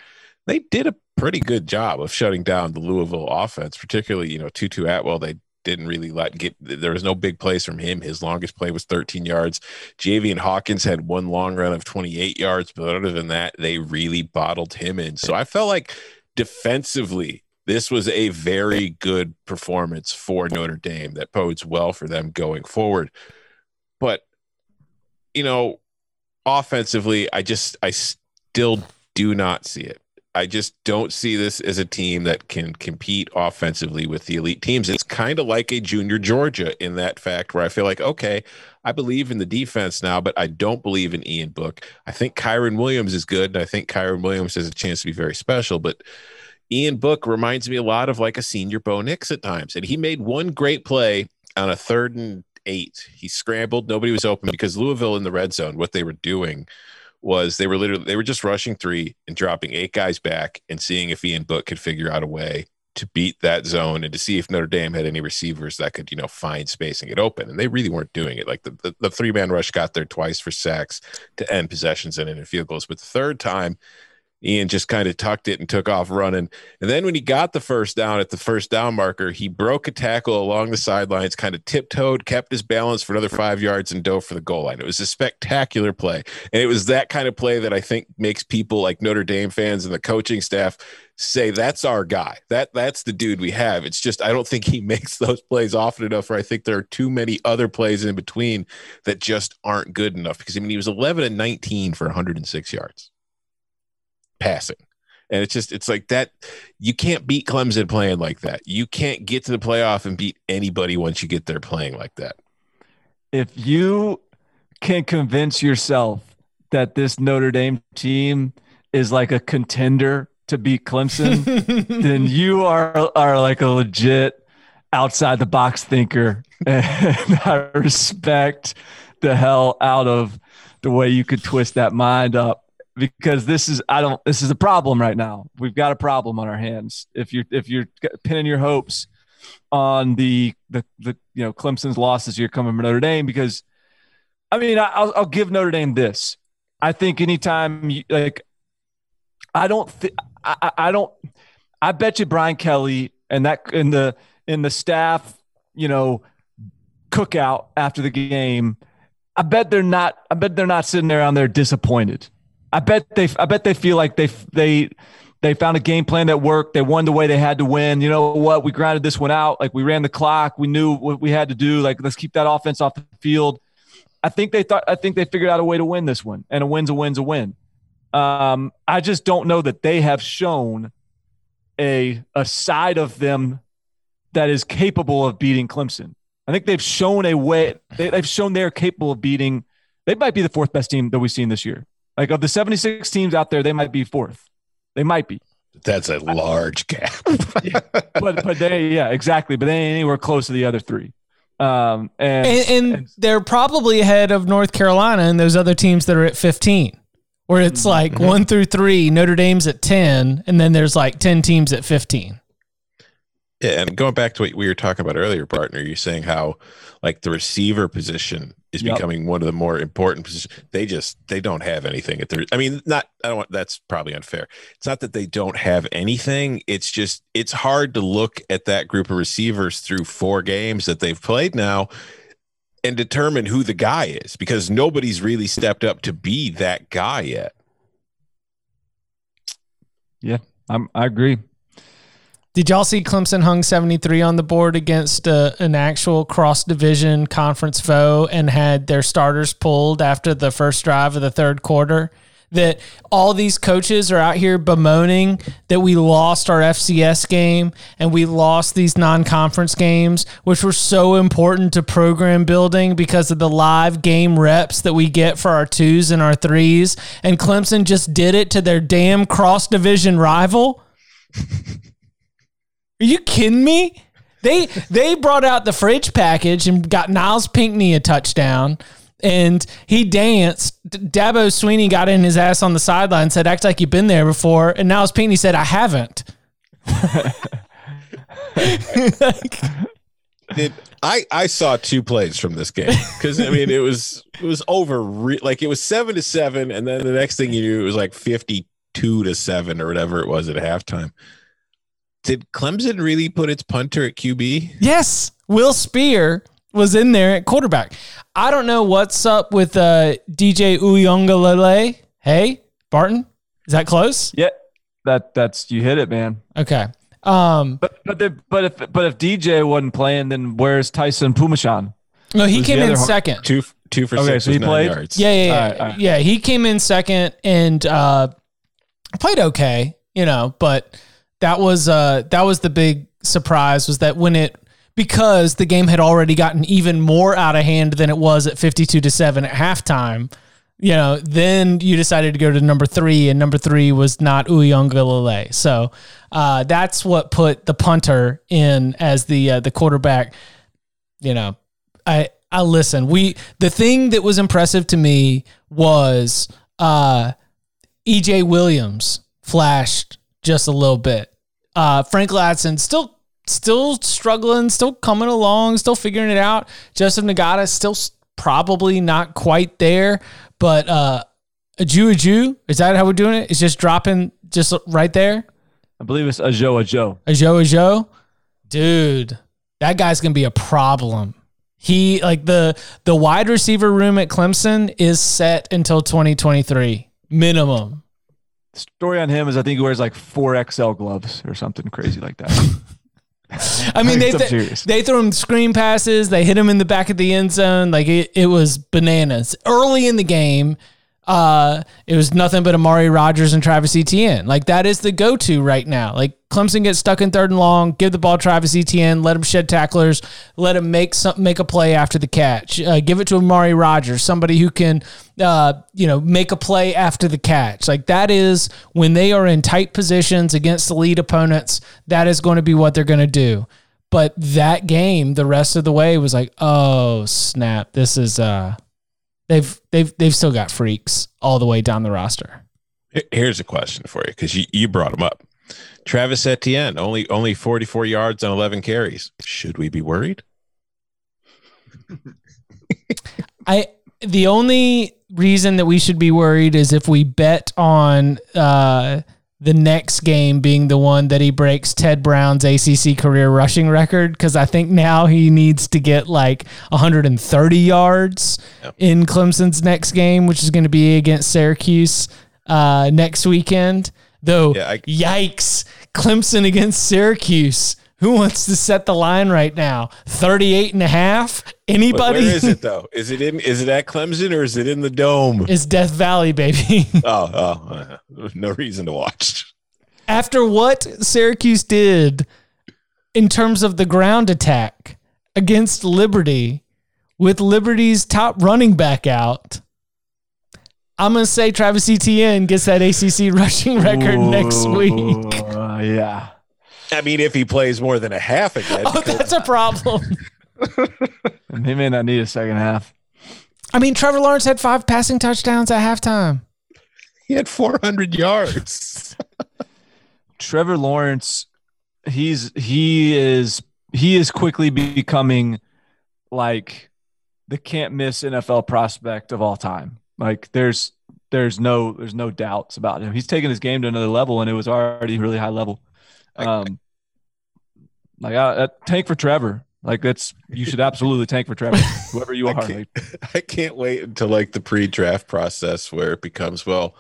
S3: They did a pretty good job of shutting down the Louisville offense, particularly, you know, Tutu Atwell. They didn't really let get there was no big plays from him. His longest play was 13 yards. Javian Hawkins had one long run of 28 yards, but other than that, they really bottled him in. So I felt like defensively, this was a very good performance for Notre Dame that bodes well for them going forward. But you know, offensively, I just I still do not see it. I just don't see this as a team that can compete offensively with the elite teams. It's kind of like a junior Georgia in that fact, where I feel like, okay, I believe in the defense now, but I don't believe in Ian Book. I think Kyren Williams is good, and I think Kyren Williams has a chance to be very special, but Ian Book reminds me a lot of like a senior Bo Nix at times. And he made one great play on a third and eight. He scrambled, nobody was open because Louisville in the red zone, what they were doing was they were literally they were just rushing three and dropping eight guys back and seeing if Ian Book could figure out a way to beat that zone and to see if Notre Dame had any receivers that could, you know, find space and get open. And they really weren't doing it. Like the, the, the three man rush got there twice for sacks to end possessions and in field goals. But the third time, Ian just kind of tucked it and took off running. And then when he got the first down at the first down marker, he broke a tackle along the sidelines, kind of tiptoed, kept his balance for another five yards, and dove for the goal line. It was a spectacular play. And it was that kind of play that I think makes people like Notre Dame fans and the coaching staff say that's our guy. That that's the dude we have. It's just I don't think he makes those plays often enough, or I think there are too many other plays in between that just aren't good enough. Because I mean he was 11 and 19 for 106 yards passing. And it's just, it's like that. You can't beat Clemson playing like that. You can't get to the playoff and beat anybody once you get there playing like that.
S5: If you can convince yourself that this Notre Dame team is like a contender to beat Clemson, then you are are like a legit outside the box thinker. And I respect the hell out of the way you could twist that mind up because this is I don't this is a problem right now. We've got a problem on our hands. If you're if you're pinning your hopes on the the the you know Clemson's losses, you're coming from Notre Dame because I mean I'll, I'll give Notre Dame this. I think anytime you, like I don't think I, I don't I bet you Brian Kelly and that in the in the staff you know cookout after the game. I bet they're not. I bet they're not sitting there on there disappointed. I bet they I bet they feel like they they they found a game plan that worked. They won the way they had to win. You know what? We grinded this one out. Like we ran the clock. We knew what we had to do. Like let's keep that offense off the field. I think they thought. I think they figured out a way to win this one, and a win's a win's a win. Um, I just don't know that they have shown a a side of them that is capable of beating Clemson. I think they've shown a way. They, they've shown they're capable of beating. They might be the fourth best team that we've seen this year. Like of the 76 teams out there, they might be fourth. They might be.
S3: That's a large gap.
S5: yeah. But but they yeah, exactly. But they ain't anywhere close to the other three. Um and,
S1: and, and, and they're probably ahead of North Carolina and those other teams that are at 15. Where it's mm-hmm. like mm-hmm. one through three, Notre Dame's at 10, and then there's like 10 teams at 15.
S3: Yeah, and going back to what we were talking about earlier, partner, you're saying how like the receiver position is yep. becoming one of the more important positions. They just they don't have anything at their. I mean, not I don't want that's probably unfair. It's not that they don't have anything. It's just it's hard to look at that group of receivers through four games that they've played now and determine who the guy is because nobody's really stepped up to be that guy yet.
S5: Yeah, I'm, I agree.
S1: Did y'all see Clemson hung 73 on the board against uh, an actual cross division conference foe and had their starters pulled after the first drive of the third quarter? That all these coaches are out here bemoaning that we lost our FCS game and we lost these non conference games, which were so important to program building because of the live game reps that we get for our twos and our threes. And Clemson just did it to their damn cross division rival. Are you kidding me? They they brought out the fridge package and got Nyles Pinckney a touchdown. And he danced. Dabo Swinney got in his ass on the sideline, said, act like you've been there before. And Nyles Pinckney said, I haven't.
S3: Did I I saw two plays from this game because I mean it was it was over re- like it was seven to seven and then the next thing you knew it was like fifty two to seven or whatever it was at halftime. Did Clemson really put its punter at QB?
S1: Yes. Will Spiers was in there at quarterback. I don't know what's up with uh, DJ Uiagalelei. Hey, Barton, is that close?
S5: Yeah, that that's you hit it, man.
S1: Okay. Um,
S5: but but the, but if but if DJ wasn't playing, then where's Taisun Phommachanh?
S1: No, he came in second.
S3: Two two for okay, six. So he played. Yards.
S1: Yeah, yeah, yeah. All right, all right. yeah. He came in second and uh, played okay, you know, but that was uh that was the big surprise was that when it because the game had already gotten even more out of hand than it was at 52 to 7 at halftime you know then you decided to go to number three and number three was not Uiagalelei. so uh, that's what put the punter in as the uh, the quarterback you know i i listen we the thing that was impressive to me was uh ej williams flashed just a little bit uh, Frank Ladson still still struggling, still coming along, still figuring it out. Joseph Ngata still probably not quite there, but uh, a Jew a Jew. Is that how we're doing it? It's just dropping just right there.
S5: I believe it's a Joe, a Joe.
S1: A Joe a Joe, dude. That guy's gonna be a problem. He like the the wide receiver room at Clemson is set until 2023 minimum.
S5: Story on him is I think he wears like four XL gloves or something crazy like that.
S1: I mean, they th- they threw him screen passes. They hit him in the back of the end zone. Like it, it was bananas early in the game. Uh, it was nothing but Amari Rogers and Travis Etienne. Like that is the go to right now. Like Clemson gets stuck in third and long. Give the ball Travis Etienne. Let him shed tacklers. Let him make some make a play after the catch. Uh, give it to Amari Rogers, somebody who can, uh, you know, make a play after the catch. Like that is when they are in tight positions against the lead opponents. That is going to be what they're going to do. But that game, the rest of the way was like, oh snap! This is uh, they've they've they've still got freaks all the way down the roster.
S3: Here's a question for you because you, you brought him up. Travis Etienne, only only 44 yards on 11 carries. Should we be worried?
S1: I the only reason that we should be worried is if we bet on uh, the next game being the one that he breaks Ted Brown's ACC career rushing record because I think now he needs to get like 130 yards
S3: Yep.
S1: in Clemson's next game, which is going to be against Syracuse uh, next weekend. Though,
S3: Yeah, I-
S1: yikes, Clemson against Syracuse. Who wants to set the line right now? 38 and a half?
S3: But
S1: Anybody?
S3: where is it though? Is it in? Is it at Clemson or is it in the dome?
S1: It's Death Valley, baby.
S3: Oh, oh, uh, no reason to watch.
S1: After what Syracuse did in terms of the ground attack against Liberty, with Liberty's top running back out, I'm going to say Travis Etienne gets that ACC rushing record next week.
S5: Uh, yeah.
S3: I mean, if he plays more than a half again,
S1: Oh, that's a problem.
S5: He may not need a second half.
S1: I mean, Trevor Lawrence had five passing touchdowns at halftime.
S3: he had 400 yards.
S5: Trevor Lawrence, he's he is he is quickly becoming like the can't miss NFL prospect of all time. Like there's there's no there's no doubts about him. He's taken his game to another level, and it was already really high level. Um, like uh, uh, tank for Trevor. Like that's you should absolutely tank for Trevor, whoever you
S3: I
S5: are.
S3: can't,
S5: Like,
S3: I can't wait until like the pre-draft process where it becomes well.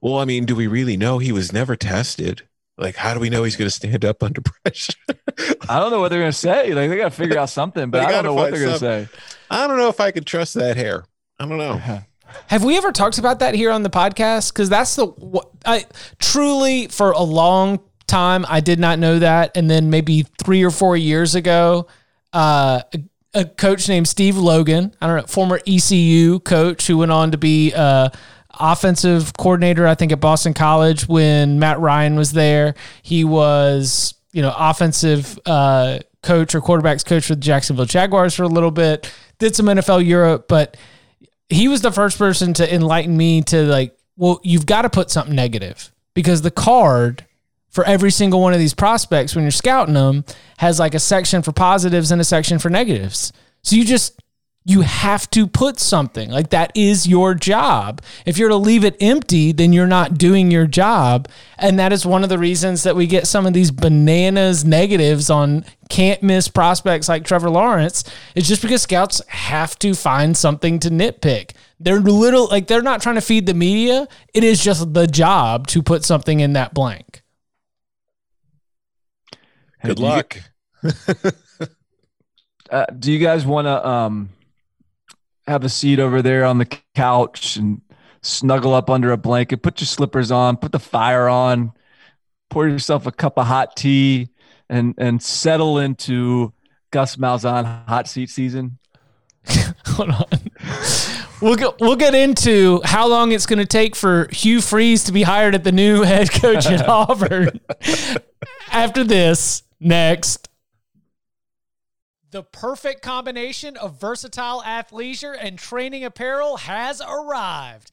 S3: Well, I mean, do we really know he was never tested? Like, how do we know he's going to stand up under pressure?
S5: I don't know what they're gonna say. Like they got to figure out something, but I don't know what they're gonna say.
S3: I don't know if I can trust that hair. I don't know.
S1: Have we ever talked about that here on the podcast? Because that's the what I truly for a long time I did not know that, and then maybe three or four years ago, uh, a, a coach named Steve Logan, I don't know, former ECU coach who went on to be uh, offensive coordinator, I think at Boston College when Matt Ryan was there. He was you know offensive uh, coach or quarterbacks coach for the Jacksonville Jaguars for a little bit. Did some NFL Europe, but he was the first person to enlighten me to like, well, you've got to put something negative because the card for every single one of these prospects when you're scouting them has like a section for positives and a section for negatives. So you just you have to put something like that is your job. If you're to leave it empty, then you're not doing your job. And that is one of the reasons that we get some of these bananas negatives on can't miss prospects like Trevor Lawrence. It's just because scouts have to find something to nitpick. They're little like they're not trying to feed the media. It is just the job to put something in that blank.
S5: Hey,
S3: Good
S5: do you-
S3: luck.
S5: uh, do you guys want to um have a seat over there on the couch and snuggle up under a blanket put your slippers on put the fire on pour yourself a cup of hot tea and and settle into gus malzahn hot seat season
S1: Hold on. We'll go, we'll get into how long it's going to take for Hugh Freeze to be hired at the new head coach at Auburn. After this, next. The perfect combination of versatile athleisure and training apparel has arrived.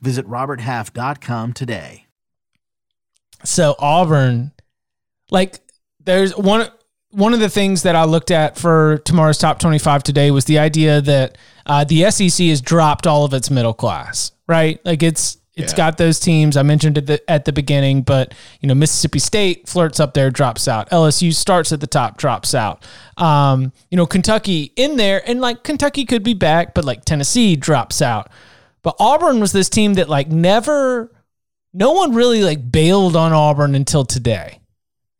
S6: Visit RobertHalf.com today.
S1: So Auburn, like, there's one one of the things that I looked at for tomorrow's top 25 today was the idea that uh, the SEC has dropped all of its middle class, right? Like it's it's
S3: Yeah.
S1: got those teams I mentioned at the at the beginning, but you know Mississippi State flirts up there, drops out. LSU starts at the top, drops out. Um, you know Kentucky in there, and like Kentucky could be back, but like Tennessee drops out. But Auburn was this team that like never, no one really like bailed on Auburn until today.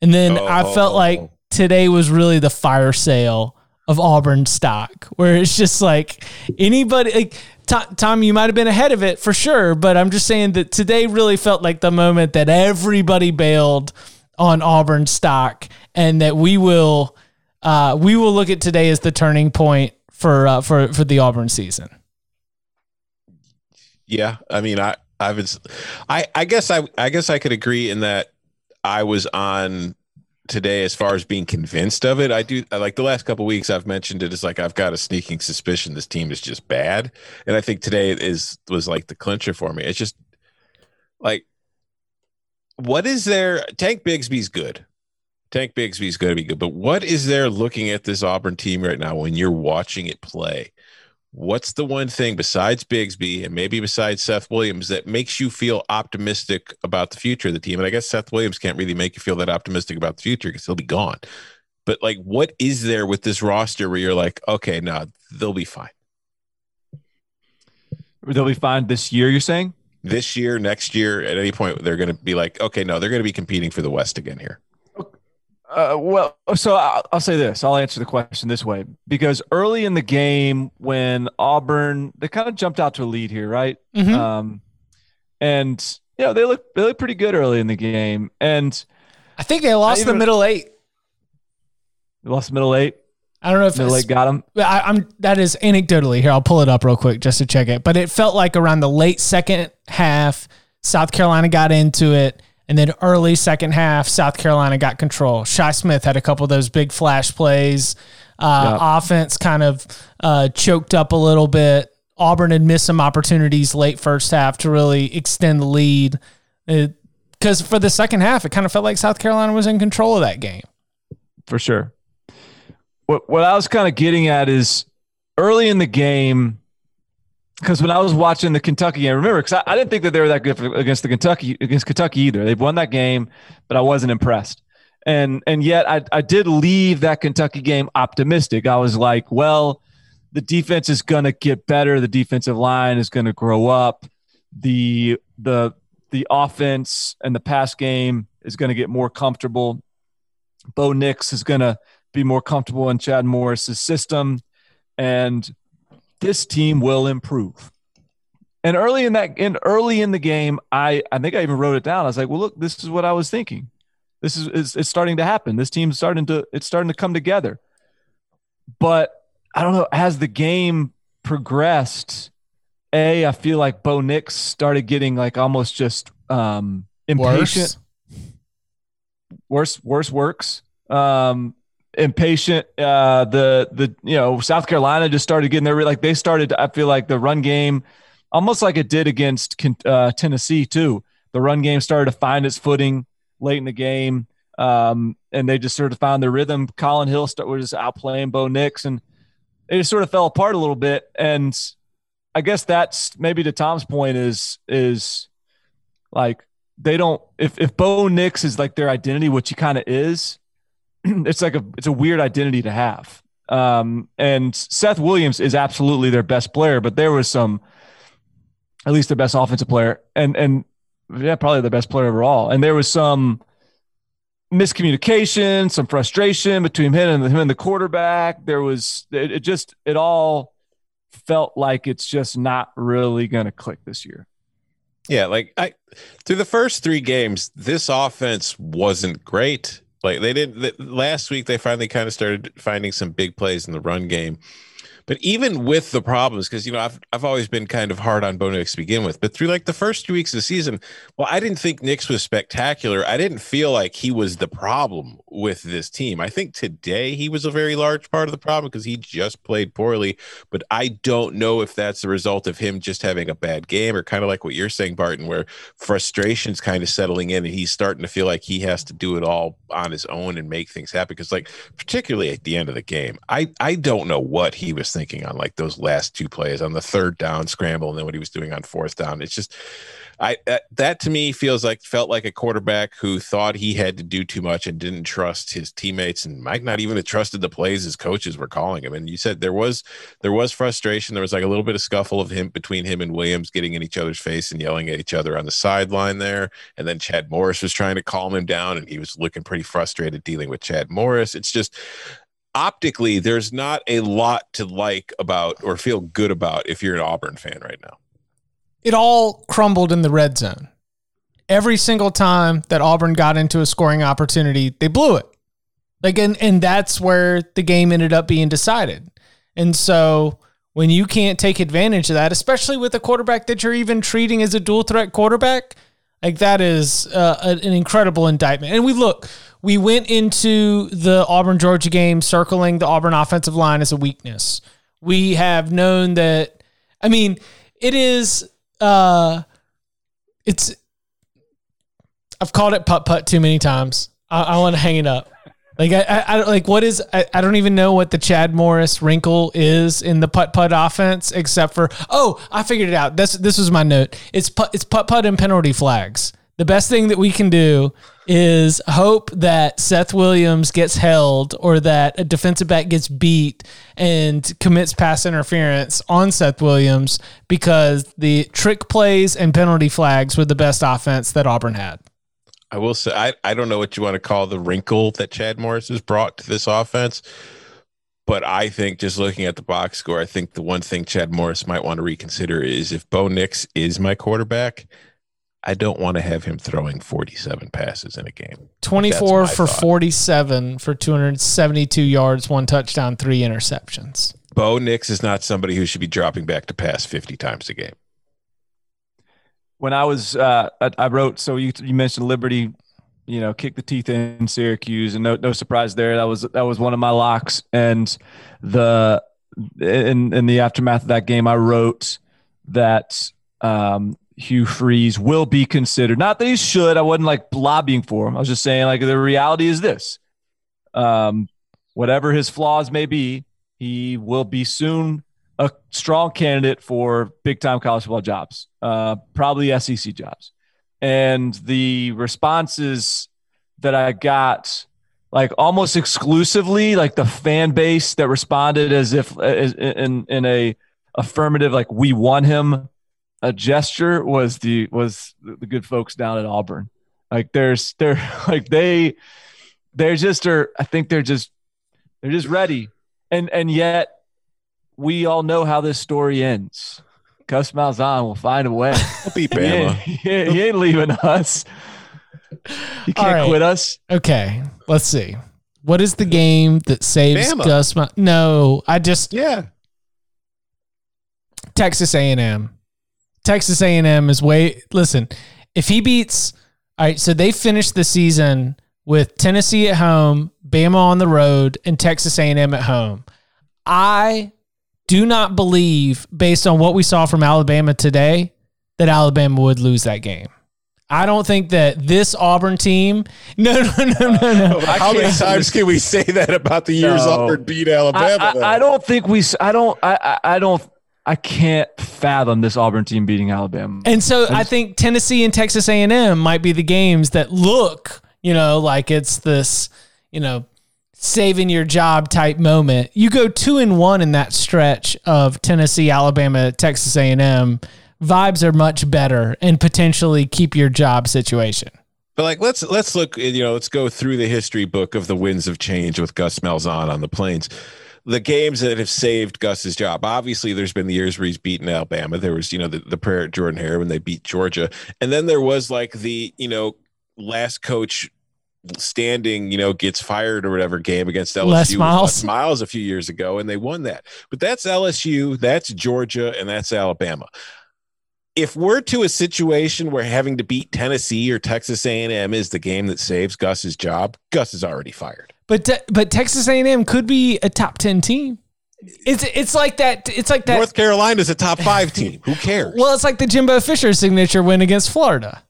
S1: And then I
S3: Oh.
S1: felt like today was really the fire sale of Auburn stock, where it's just like anybody, like, Tom, Tom, you might have been ahead of it for sure, but I'm just saying that today really felt like the moment that everybody bailed on Auburn stock, and that we will, uh, we will look at today as the turning point for uh, for for the Auburn season.
S3: Yeah, I mean, I I was, I I guess I I guess I could agree in that I was on today as far as being convinced of it. I do like the last couple weeks I've mentioned it as like I've got a sneaking suspicion this team is just bad, and I think today is was like the clincher for me. It's just like what is there? Tank Bigsby's good. Tank Bigsby's going to be good, but what is there looking at this Auburn team right now when you're watching it play? What's the one thing besides Bigsby and maybe besides Seth Williams that makes you feel optimistic about the future of the team? And I guess Seth Williams can't really make you feel that optimistic about the future because he'll be gone. But like, what is there with this roster where you're like, okay, no, they'll be fine
S5: They'll be fine this year. You're saying?
S3: this year, next year, at any point they're going to be like, okay, no, they're going to be competing for the West again here.
S5: Uh, well, so I'll, I'll say this. I'll answer the question this way because early in the game, when Auburn they kind of jumped out to a lead here, right?
S1: Mhm.
S5: Um, and you know they look they look pretty good early in the game, and
S1: I think they lost
S5: even-
S1: the middle eight.
S5: they lost the middle eight.
S1: I don't know if
S5: Middle eight got them.
S1: I, I'm that is anecdotally here. I'll pull it up real quick just to check it. But it felt like around the late second half, South Carolina got into it, and then early second half, South Carolina got control. Shi Smith had a couple of those big flash plays. Uh, Offense kind of uh, choked up a little bit. Auburn had missed some opportunities late first half to really extend the lead. Because for the second half, it kind of felt like South Carolina was in control of that game.
S5: for sure. What what I was kind of getting at is early in the game, because when I was watching the Kentucky game, remember, because I, I didn't think that they were that good against the Kentucky against Kentucky either. They've won that game, but I wasn't impressed. And and yet I I did leave that Kentucky game optimistic. I was like, well, the defense is gonna get better. The defensive line is gonna grow up. The the the offense and the pass game is gonna get more comfortable. Bo Nix is going to be more comfortable in Chad Morris's system, and this team will improve. And early in that, in early in the game, I I think I even wrote it down. I was like, well, look, this is what I was thinking. This is it's, it's starting to happen. This team's starting to it's starting to come together. But I don't know. As the game progressed, a I feel like Bo Nix started getting like almost just um, impatient
S1: Worse.
S5: worse worse works um impatient uh the the you know south carolina just started getting there like they started i feel like the run game almost like it did against uh, tennessee too. The run game started to find its footing late in the game um and they just sort of found their rhythm. Collin hill start, was outplaying bo nix and it just sort of fell apart a little bit. And i guess that's maybe to tom's point is is like they don't if if Bo Nix is like their identity, which he kind of is, it's like a it's a weird identity to have. Um, and Seth Williams is absolutely their best player, but there was some, at least their best offensive player, and and yeah, probably the best player overall. And there was some miscommunication, some frustration between him and him and the quarterback. There was it, it just it all felt like it's just not really going to click this year.
S3: Yeah, like I through the first three games, this offense wasn't great. Like they didn't last week, they finally kind of started finding some big plays in the run game. But even with the problems, because you know I've I've always been kind of hard on Bo Nix to begin with, but through like the first two weeks of the season, well, I didn't think Nix was spectacular. I didn't feel like he was the problem with this team. I think today he was a very large part of the problem because he just played poorly. But I don't know if that's the result of him just having a bad game or kind of like what you're saying, Barton, where frustration's kind of settling in and he's starting to feel like he has to do it all on his own and make things happen. Because like particularly at the end of the game, I I don't know what he was thinking on like those last two plays on the third down scramble and then what he was doing on fourth down. It's just I that, that, to me feels like felt like a quarterback who thought he had to do too much and didn't trust his teammates and might not even have trusted the plays his coaches were calling him. And you said there was there was frustration. There was like a little bit of scuffle of him between him and Williams getting in each other's face and yelling at each other on the sideline there. And then Chad Morris was trying to calm him down and he was looking pretty frustrated dealing with Chad Morris. It's just optically, there's not a lot to like about or feel good about if you're an Auburn fan right now.
S1: It all crumbled in the red zone. Every single time that Auburn got into a scoring opportunity, they blew it. Like and and that's where the game ended up being decided. And so when you can't take advantage of that, especially with a quarterback that you're even treating as a dual threat quarterback, like that is uh, an incredible indictment. And we look, we went into the Auburn Georgia game circling the Auburn offensive line as a weakness. We have known that. I mean, it is. Uh, it's. I've called it putt putt too many times. I, I want to hang it up. Like I, I, I like what is I, I don't even know what the Chad Morris wrinkle is in the putt putt offense except for oh I figured it out. This this was my note. It's putt it's putt putt and penalty flags. The best thing that we can do is hope that Seth Williams gets held or that a defensive back gets beat and commits pass interference on Seth Williams because the trick plays and penalty flags were the best offense that Auburn had.
S3: I will say I, I don't know what you want to call the wrinkle that Chad Morris has brought to this offense. But I think just looking at the box score, I think the one thing Chad Morris might want to reconsider is if Bo Nix is my quarterback, I don't want to have him throwing 47 passes in a game.
S1: 24 for thought. 47 for 272 yards, one touchdown, three interceptions.
S3: Bo Nix is not somebody who should be dropping back to pass 50 times a game
S5: when I was uh, I, I, wrote so you you mentioned Liberty, you know, kick the teeth in Syracuse, and no no surprise there. That was that was one of my locks, and the in in the aftermath of that game, I wrote that um, Hugh Freeze will be considered. Not that he should. I wasn't like lobbying for him. I was just saying like the reality is this. Um, whatever his flaws may be, he will be soon a strong candidate for big time college football jobs, uh, probably SEC jobs. And the responses that I got, like almost exclusively, like the fan base that responded as if as, in in a affirmative, like we won him, a gesture was the was the good folks down at Auburn. Like there's they're like they they're just are I think they're just they're just ready. And and yet we all know how this story ends. Gus Malzahn will find a way.
S3: He'll beat Bama.
S5: He ain't, he ain't leaving us. He can't right. quit us.
S1: Okay, let's see. What is the game that saves Bama. Gus? Mal- no, I just
S3: yeah.
S1: Texas A&M. Texas A&M is way. Listen, if he beats, all right. So they finished the season with Tennessee at home, Bama on the road, and Texas A&M at home. I do not believe, based on what we saw from Alabama today, that Alabama would lose that game. I don't think that this Auburn team. No, no, no, no, no.
S3: How many times can we say that about the years no. Auburn beat Alabama?
S5: I, I, I, don't think we. I don't. I. I don't. I can't fathom this Auburn team beating Alabama.
S1: And so I, just, I think Tennessee and Texas A&M might be the games that look, you know, like it's this, you know, saving your job type moment. You go two and one in that stretch of Tennessee, Alabama, Texas A&M. Vibes are much better and potentially keep your job situation.
S3: But like let's let's look you know let's go through the history book of the winds of change with Gus Malzahn on the plains. The games that have saved Gus's job. Obviously, there's been the years where he's beaten Alabama. There was, you know, the, the prayer at Jordan Hare when they beat Georgia. And then there was like the, you know, last coach standing, you know, gets fired or whatever game against LSU.
S1: Les Miles.
S3: Les Miles a few years ago, and they won that. But that's LSU, that's Georgia, and that's Alabama. If we're to a situation where having to beat Tennessee or Texas A&M is the game that saves Gus's job, Gus is already fired.
S1: But te- but Texas A&M could be a top 10 team. It's it's like that it's like that
S3: North Carolina's a top five team. Who cares?
S1: Well, it's like the Jimbo Fisher signature win against Florida.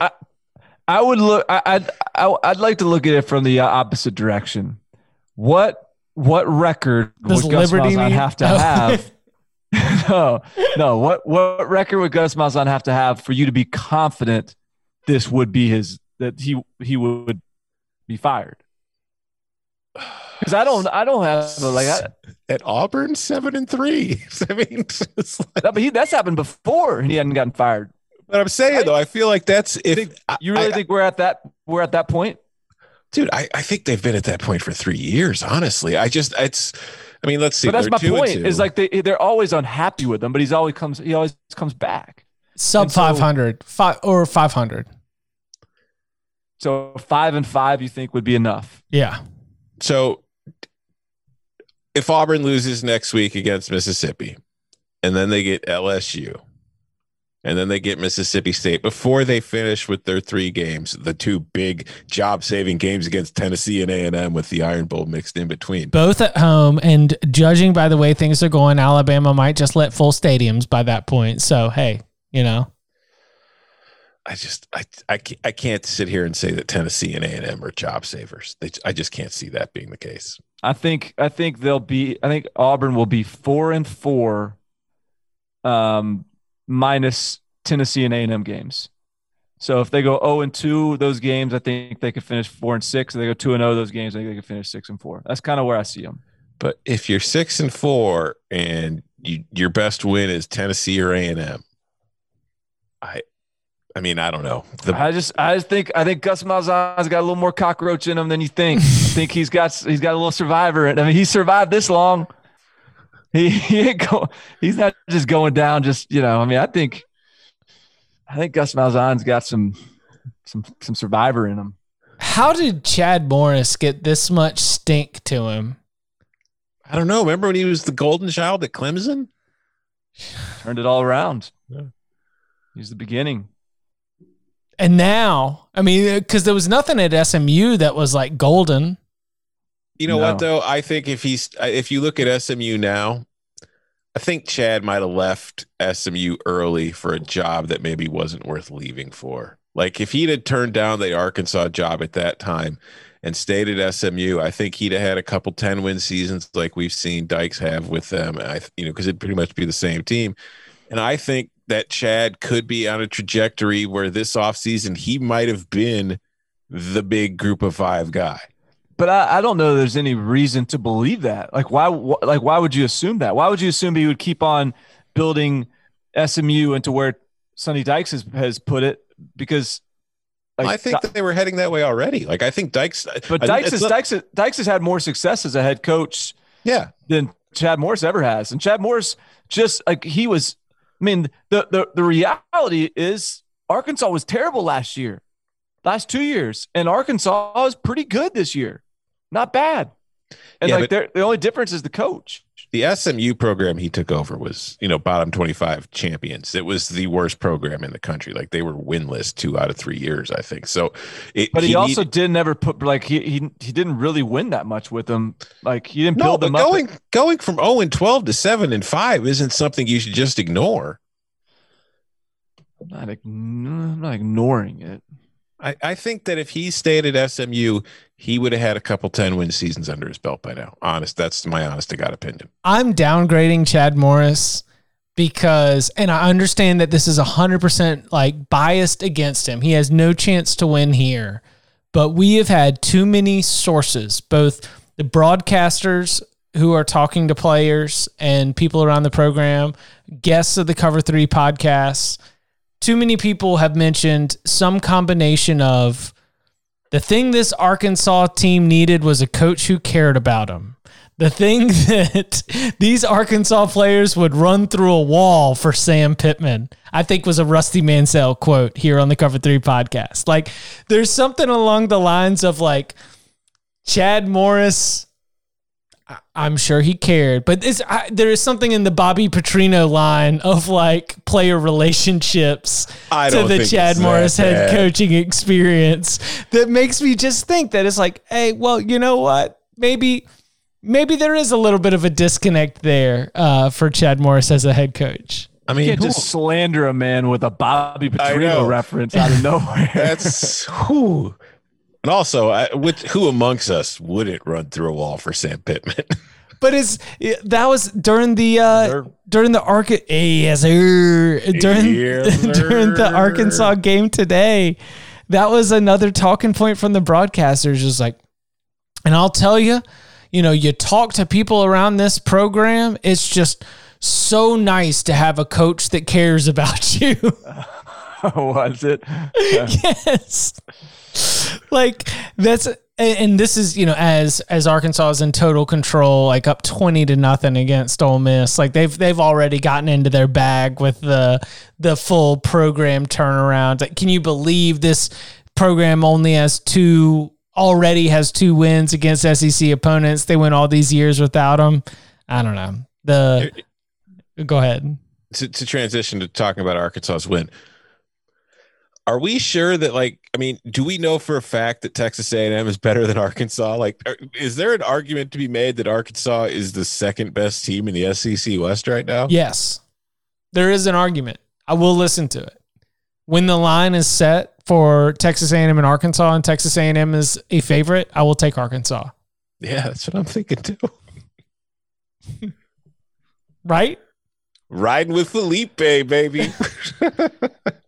S5: I I would look. I, I'd I, I'd like to look at it from the uh, opposite direction. What what record
S1: Does
S5: would Gus
S1: Liberty
S5: Malzahn have to
S1: Oh.
S5: have? no, no. What what record would Gus Malzahn have to have for you to be confident this would be his that he he would be fired? Because I don't I don't have like I,
S3: At Auburn, seven and three. I mean, it's like-
S5: but he, that's happened before and he hadn't gotten fired.
S3: but I'm saying though, I feel like that's if
S5: You really
S3: I-
S5: think we're at that we're at that point?
S3: dude. I, I think they've been at that point for three years. Honestly, I just it's. I mean, let's see.
S5: But that's
S3: they're
S5: my
S3: two
S5: point. Is like they they're always unhappy with him, but he's always comes he always comes back.
S1: Sub
S5: And so-
S1: 500, five or 500.
S5: So five and five, you think would be enough?
S1: Yeah.
S3: so. If Auburn loses next week against Mississippi, and then they get LSU, and then they get Mississippi State before they finish with their three games, the two big job-saving games against Tennessee and A and M with the Iron Bowl mixed in between.
S1: Both at home and judging by the way things are going, Alabama might just let full stadiums by that point. So, hey, you know,
S3: I just I I can't, I can't sit here and say that Tennessee and A and M are job savers. They, I just can't see that being the case.
S5: I think I think they'll be I think Auburn will be four and four um minus Tennessee and A&M games. So if they go 0 and 2 those games, I think they could finish 4 and 6. If they go 2 and 0 those games, I think they could finish 6 and 4. That's kind of where I see them.
S3: But if you're six and four and you, your best win is Tennessee or A and M, I I mean I don't know. The,
S5: I just I just think I think Gus Malzahn's got a little more cockroach in him than you think. I think he's got he's got a little survivor. I mean, he survived this long. He, he ain't go, he's not just going down. Just you know, I mean, I think I think Gus Malzahn's got some some some survivor in him.
S1: how did Chad Morris get this much stink to him?
S3: I don't know. Remember when he was the golden child at Clemson?
S5: Turned it all around.
S3: Yeah.
S5: He's the beginning.
S1: And now, I mean, because there was nothing at SMU that was like golden.
S3: You know
S5: No.
S3: what though? I think if he's uh, if you look at SMU now, I think Chad might have left SMU early for a job that maybe wasn't worth leaving for. Like if he'd had turned down the Arkansas job at that time and stayed at SMU, I think he'd have had a couple 10 win seasons like we've seen Dykes have with them. I you know, because it'd pretty much be the same team. And I think that Chad could be on a trajectory where this offseason he might have been the big group of five guy.
S5: But I, I don't know there's any reason to believe that. Like why wh- like why would you assume that? Why would you assume he would keep on building SMU into where Sonny Dykes has, has put it? Because like,
S3: I think that they were heading that way already. Like I think Dykes,
S5: but
S3: I-
S5: Dykes
S3: not-
S5: Dykes has had more success as a head coach
S3: yeah,
S5: than Chad Morris ever has. And Chad Morris just like he was I mean, the the the reality is Arkansas was terrible last year. Last 2 years and Arkansas is pretty good this year. Not bad. And
S3: Yeah,
S5: like the only difference is the coach.
S3: the SMU program he took over was you know bottom twenty five champions. It was the worst program in the country. Like they were winless two out of three years, I think. So, it,
S5: But he, also
S3: need-
S5: did never put like he, he he didn't really win that much with them. Like he didn't
S3: no,
S5: build them up.
S3: going going from zero and twelve to seven and five isn't something you should just ignore.
S5: I'm not, ign- I'm not ignoring it.
S3: I, I think that if he stayed at SMU, he would have had a couple 10 win seasons under his belt by now. Honest, that's my honest to God opinion.
S1: I'm downgrading Chad Morris because, and I understand that this is 100% like biased against him. He has no chance to win here. but we have had too many sources, both the broadcasters who are talking to players and people around the program, guests of the Cover 3 podcasts. Too many people have mentioned some combination of the thing this Arkansas team needed was a coach who cared about them. The thing that these Arkansas players would run through a wall for Sam Pittman, I think was a Rusty Mansell quote here on the Cover 3 podcast. Like, there's something along the lines of like, Chad Morris I'm sure he cared, but it's, I, there is something in the Bobby Petrino line of like player relationships
S3: I
S1: to the Chad
S3: it's that
S1: Morris head
S3: bad.
S1: coaching experience that makes me just think that it's like, hey, well, you know what? Maybe, maybe there is a little bit of a disconnect there uh, for Chad Morris as a head coach.
S3: I mean,
S5: You
S3: can't
S5: just slander a man with a Bobby
S3: I
S5: Petrino reference out of nowhere.
S3: that's who. And also, I, with who amongst us wouldn't run through a wall for Sam Pittman?
S1: But it's that was during the uh,
S5: Sir.
S1: during the Ark yes, sir. during
S3: Yes,
S1: during the. Arkansas game today. That was another talking point from the broadcasters. Just like, and I'll tell you, you know, you talk to people around this program. It's just so nice to have a coach that cares about you.
S5: was it?
S1: yes. Like that's and and this is you know as as Arkansas is in total control, like up twenty to nothing against Ole Miss. Like they've they've already gotten into their bag with the the full program turnaround. Like, can you believe this program only has two already has two wins against SEC opponents? They went all these years without them. I don't know. The go ahead.
S3: to, to transition to talking about Arkansas's win, are we sure that like I mean, do we know for a fact that Texas A&M is better than Arkansas? Like, are- is there an argument to be made that Arkansas is the second best team in the SEC West right now?
S1: Yes, there is an argument. I will listen to it. When the line is set for Texas A&M and Arkansas, and Texas A&M is a favorite, I will take Arkansas.
S3: Yeah, that's what I'm thinking too.
S1: Right?
S3: Riding with Feleipe, baby.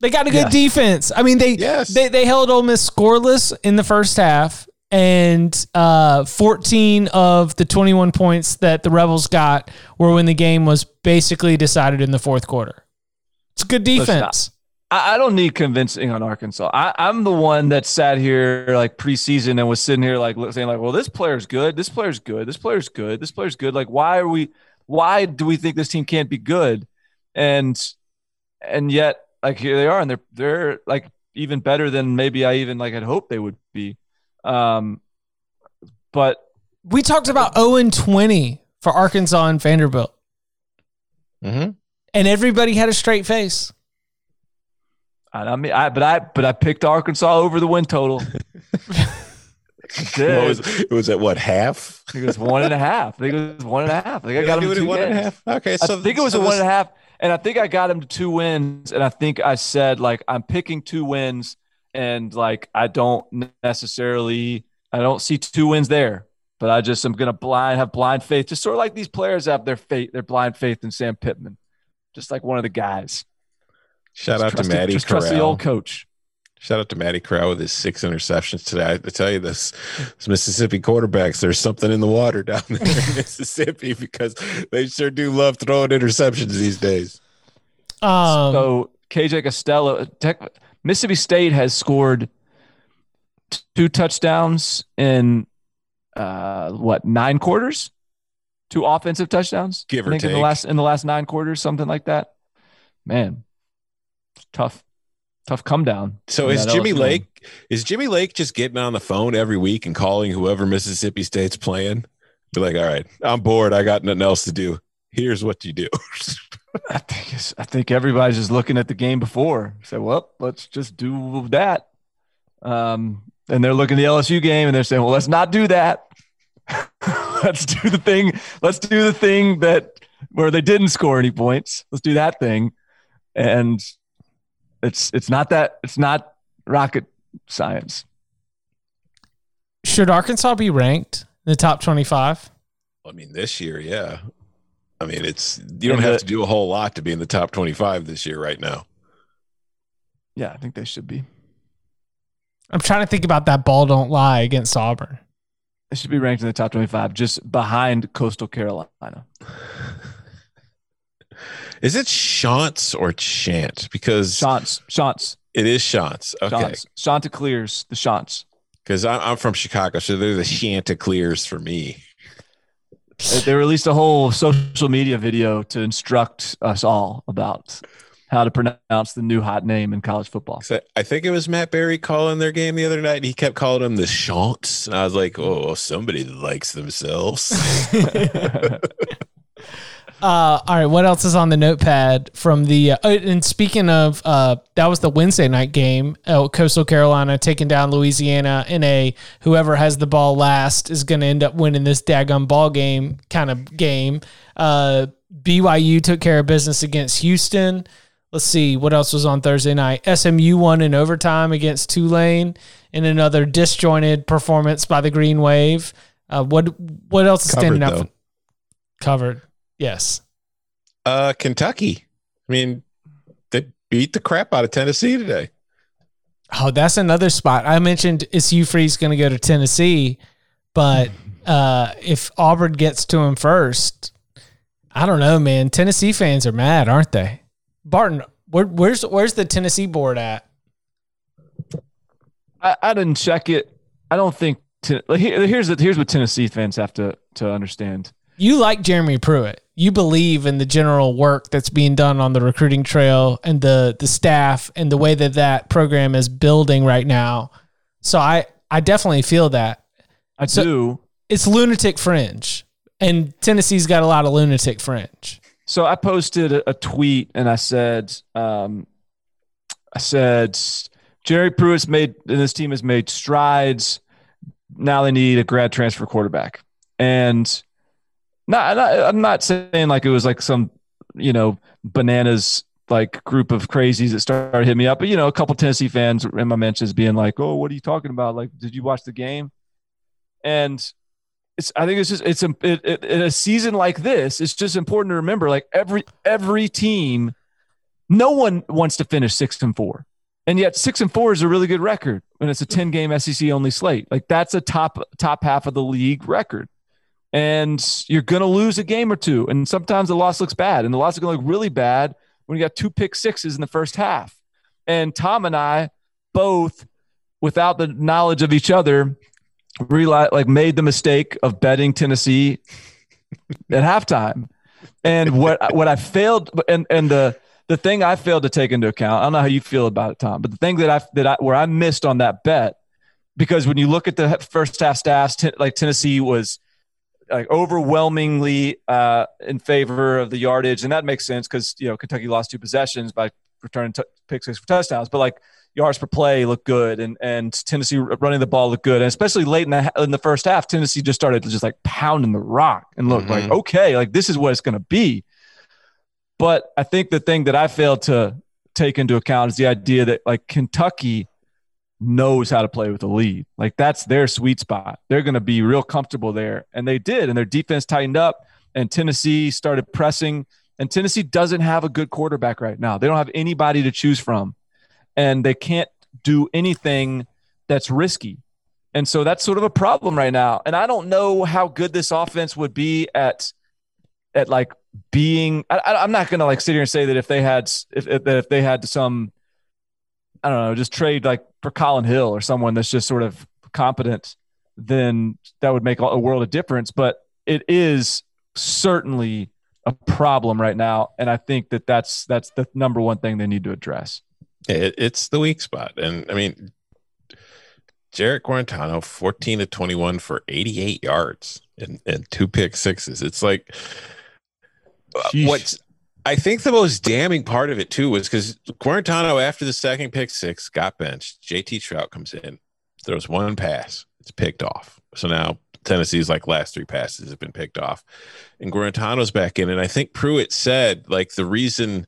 S1: They got a good
S5: Yes.
S1: defense. I mean, they
S3: Yes.
S1: they they held Ole Miss scoreless in the first half, and uh, 14 of the 21 points that the Rebels got were when the game was basically decided in the fourth quarter. It's good defense.
S5: I, I don't need convincing on Arkansas. I, I'm the one that sat here like preseason and was sitting here like saying like, well, this player's good. This player's good. This player's good. This player's good. Like, why are we? Why do we think this team can't be good? And and yet like here they are, and they're they're like even better than maybe I even like had hoped they would be. Um, but
S1: We talked about 0 and 20 for Arkansas and Vanderbilt,
S3: mm-hmm.
S1: and everybody had a straight face.
S5: I mean, I but I but I picked Arkansas over the win total.
S3: What was, it was at what half?
S5: I think it was one and a half. I think it was one and a half. I think I
S3: Did
S5: got
S3: do
S5: him
S3: it
S5: to
S3: at and a half. Okay, so
S5: I think it was
S3: so
S5: a one
S3: this-
S5: and a half, and I think I got him to two wins. And I think I said like I'm picking two wins, and like I don't necessarily I don't see two wins there, but I just am gonna blind have blind faith, just sort of like these players have their faith, their blind faith in Sam Pittman, just like one of the guys.
S3: Shout
S5: Just
S3: out to
S5: the-
S3: Maddie
S5: just trust the old coach.
S3: Shout out to Matty Corral with his six interceptions today. I, I tell you this, this Mississippi quarterbacks, there's something in the water down there in Mississippi because they sure do love throwing interceptions these days.
S1: Um,
S5: so KJ Costello, Tech, Mississippi State has scored two touchdowns in uh, what nine quarters? Two offensive touchdowns,
S3: Give or
S5: I think in the last in the last nine quarters, something like that. Man, tough, tough come down.
S3: So is Jimmy
S5: LSU.
S3: Lake is Jimmy Lake just getting on the phone every week and calling whoever Mississippi State's playing? Be like, all right, I'm bored. I got nothing else to do. Here's what you do.
S5: I think it's- I think everybody's just looking at the game before. Say, well, let's just do that. Um, and they're looking at the LSU game and they're saying, well, let's not do that. let's do the thing. Let's do the thing that where they didn't score any points. Let's do that thing. And it's it's not that it's not rocket science.
S1: should Arkansas be ranked in the top 25?
S3: I mean, this year, yeah. I mean, it's you don't
S5: And
S3: have to do a whole lot to be in the top 25 this year right now.
S5: Yeah, I think they should be.
S1: I'm trying to think about that ball don't lie against Auburn.
S5: It should be ranked in the top 25, just behind Coastal Carolina.
S3: Is it Shantz or Chant? Because
S5: Shantz, Shantz,
S3: it is Shantz. Okay.
S5: Shantz. Chanticleers, the Shantz.
S3: Because I'm, I'm from Chicago, so they're the Chanticleers for me.
S5: They- released a whole social media video to instruct us all about how to pronounce the new hot name in college football.
S3: So I think it was Matt Barrie calling their game the other night. And he kept calling them the Shants. And I was like, oh, somebody likes themselves.
S1: Uh, all right, what else is on the notepad from the? Uh, oh, and speaking of, uh, that was the Wednesday night game. Uh, Coastal Carolina taking down Louisiana in a whoever has the ball last is going to end up winning this daggum ball game kind of game. Uh, BYU took care of business against Houston. Let's see what else was on Thursday night. SMU won in overtime against Tulane in another disjointed performance by the Green Wave. Uh, what what else is
S3: Covered,
S1: standing out? For, covered. Yes.
S3: uh, Kentucky. I mean, they beat the crap out of Tennessee today.
S1: Oh, that's another spot. I mentioned is Hugh Freeze going to go to Tennessee, but uh, if Auburn gets to him first, I don't know, man. Tennessee fans are mad, aren't they? Barton, where, where's where's the Tennessee board at?
S5: I, I didn't check it. I don't think. Ten, here's the, here's what Tennessee fans have to to understand.
S1: You like Jeremy Pruitt. You believe in the general work that's being done on the recruiting trail and the the staff and the way that that program is building right now. So I I definitely feel that.
S5: I
S1: So-
S5: do.
S1: It's lunatic fringe. And Tennessee's got a lot of lunatic fringe.
S5: So I posted a, tweet and I said, um, I said, Jerry Pruitt's made and this team has made strides. Now they need a grad transfer quarterback. And not, not I'm not saying like it was like some, you know, bananas like group of crazies that started hitting me up, but you know, a couple Tennessee fans in my mentions being like, "Oh, what are you talking about? Like, did you watch the game?" And it's I think it's just it's a, it, it, in a season like this, it's just important to remember like every every team, no one wants to finish six and four, and yet six and four is a really good record and it's a ten game SEC only slate. Like that's a top top half of the league record, and you're gonna lose a game or two, and sometimes the loss looks bad, and the loss is gonna look really bad when you got two pick sixes in the first half. And Tom and I both, without the knowledge of each other, realized like made the mistake of betting Tennessee at halftime. And what what I failed and and the the thing I failed to take into account, I don't know how you feel about it, Tom, but the thing that I that I where I missed on that bet, because when you look at the first half stats, ten, like Tennessee was like overwhelmingly uh, in favor of the yardage, and that makes sense because you know Kentucky lost two possessions by returning t- pick six for touchdowns, but like yards per play looked good, and and Tennessee running the ball looked good, and especially late in the in the first half, Tennessee just started just like pounding the rock and looked
S3: Mhm.
S5: like okay, like this is what it's going to be. But I think the thing that I failed to take into account is the idea that like Kentucky knows how to play with the lead. Like that's their sweet spot. They're going to be real comfortable there. And they did. And their defense tightened up and Tennessee started pressing. And Tennessee doesn't have a good quarterback right now. They don't have anybody to choose from. And they can't do anything that's risky. And so that's sort of a problem right now. And I don't know how good this offense would be at at like being I, I'm not going to like sit here and say that if they had if, if if they had some I don't know, just trade like for Collin Hill or someone that's just sort of competent, then that would make a world of difference. But it is certainly a problem right now, and I think that that's that's the number one thing they need to address.
S3: It, it's the weak spot. And I mean, Jarrett Guarantano, 14 to 21 for 88 yards and, and two pick sixes. It's like uh,
S5: Sheesh.
S3: what's I think the most damning part of it too was because Guarantano, after the second pick six, got benched. JT Shrout comes in, throws one pass, it's picked off. So now Tennessee's like last three passes have been picked off, and Guarantano's back in. And I think Pruitt said like the reason,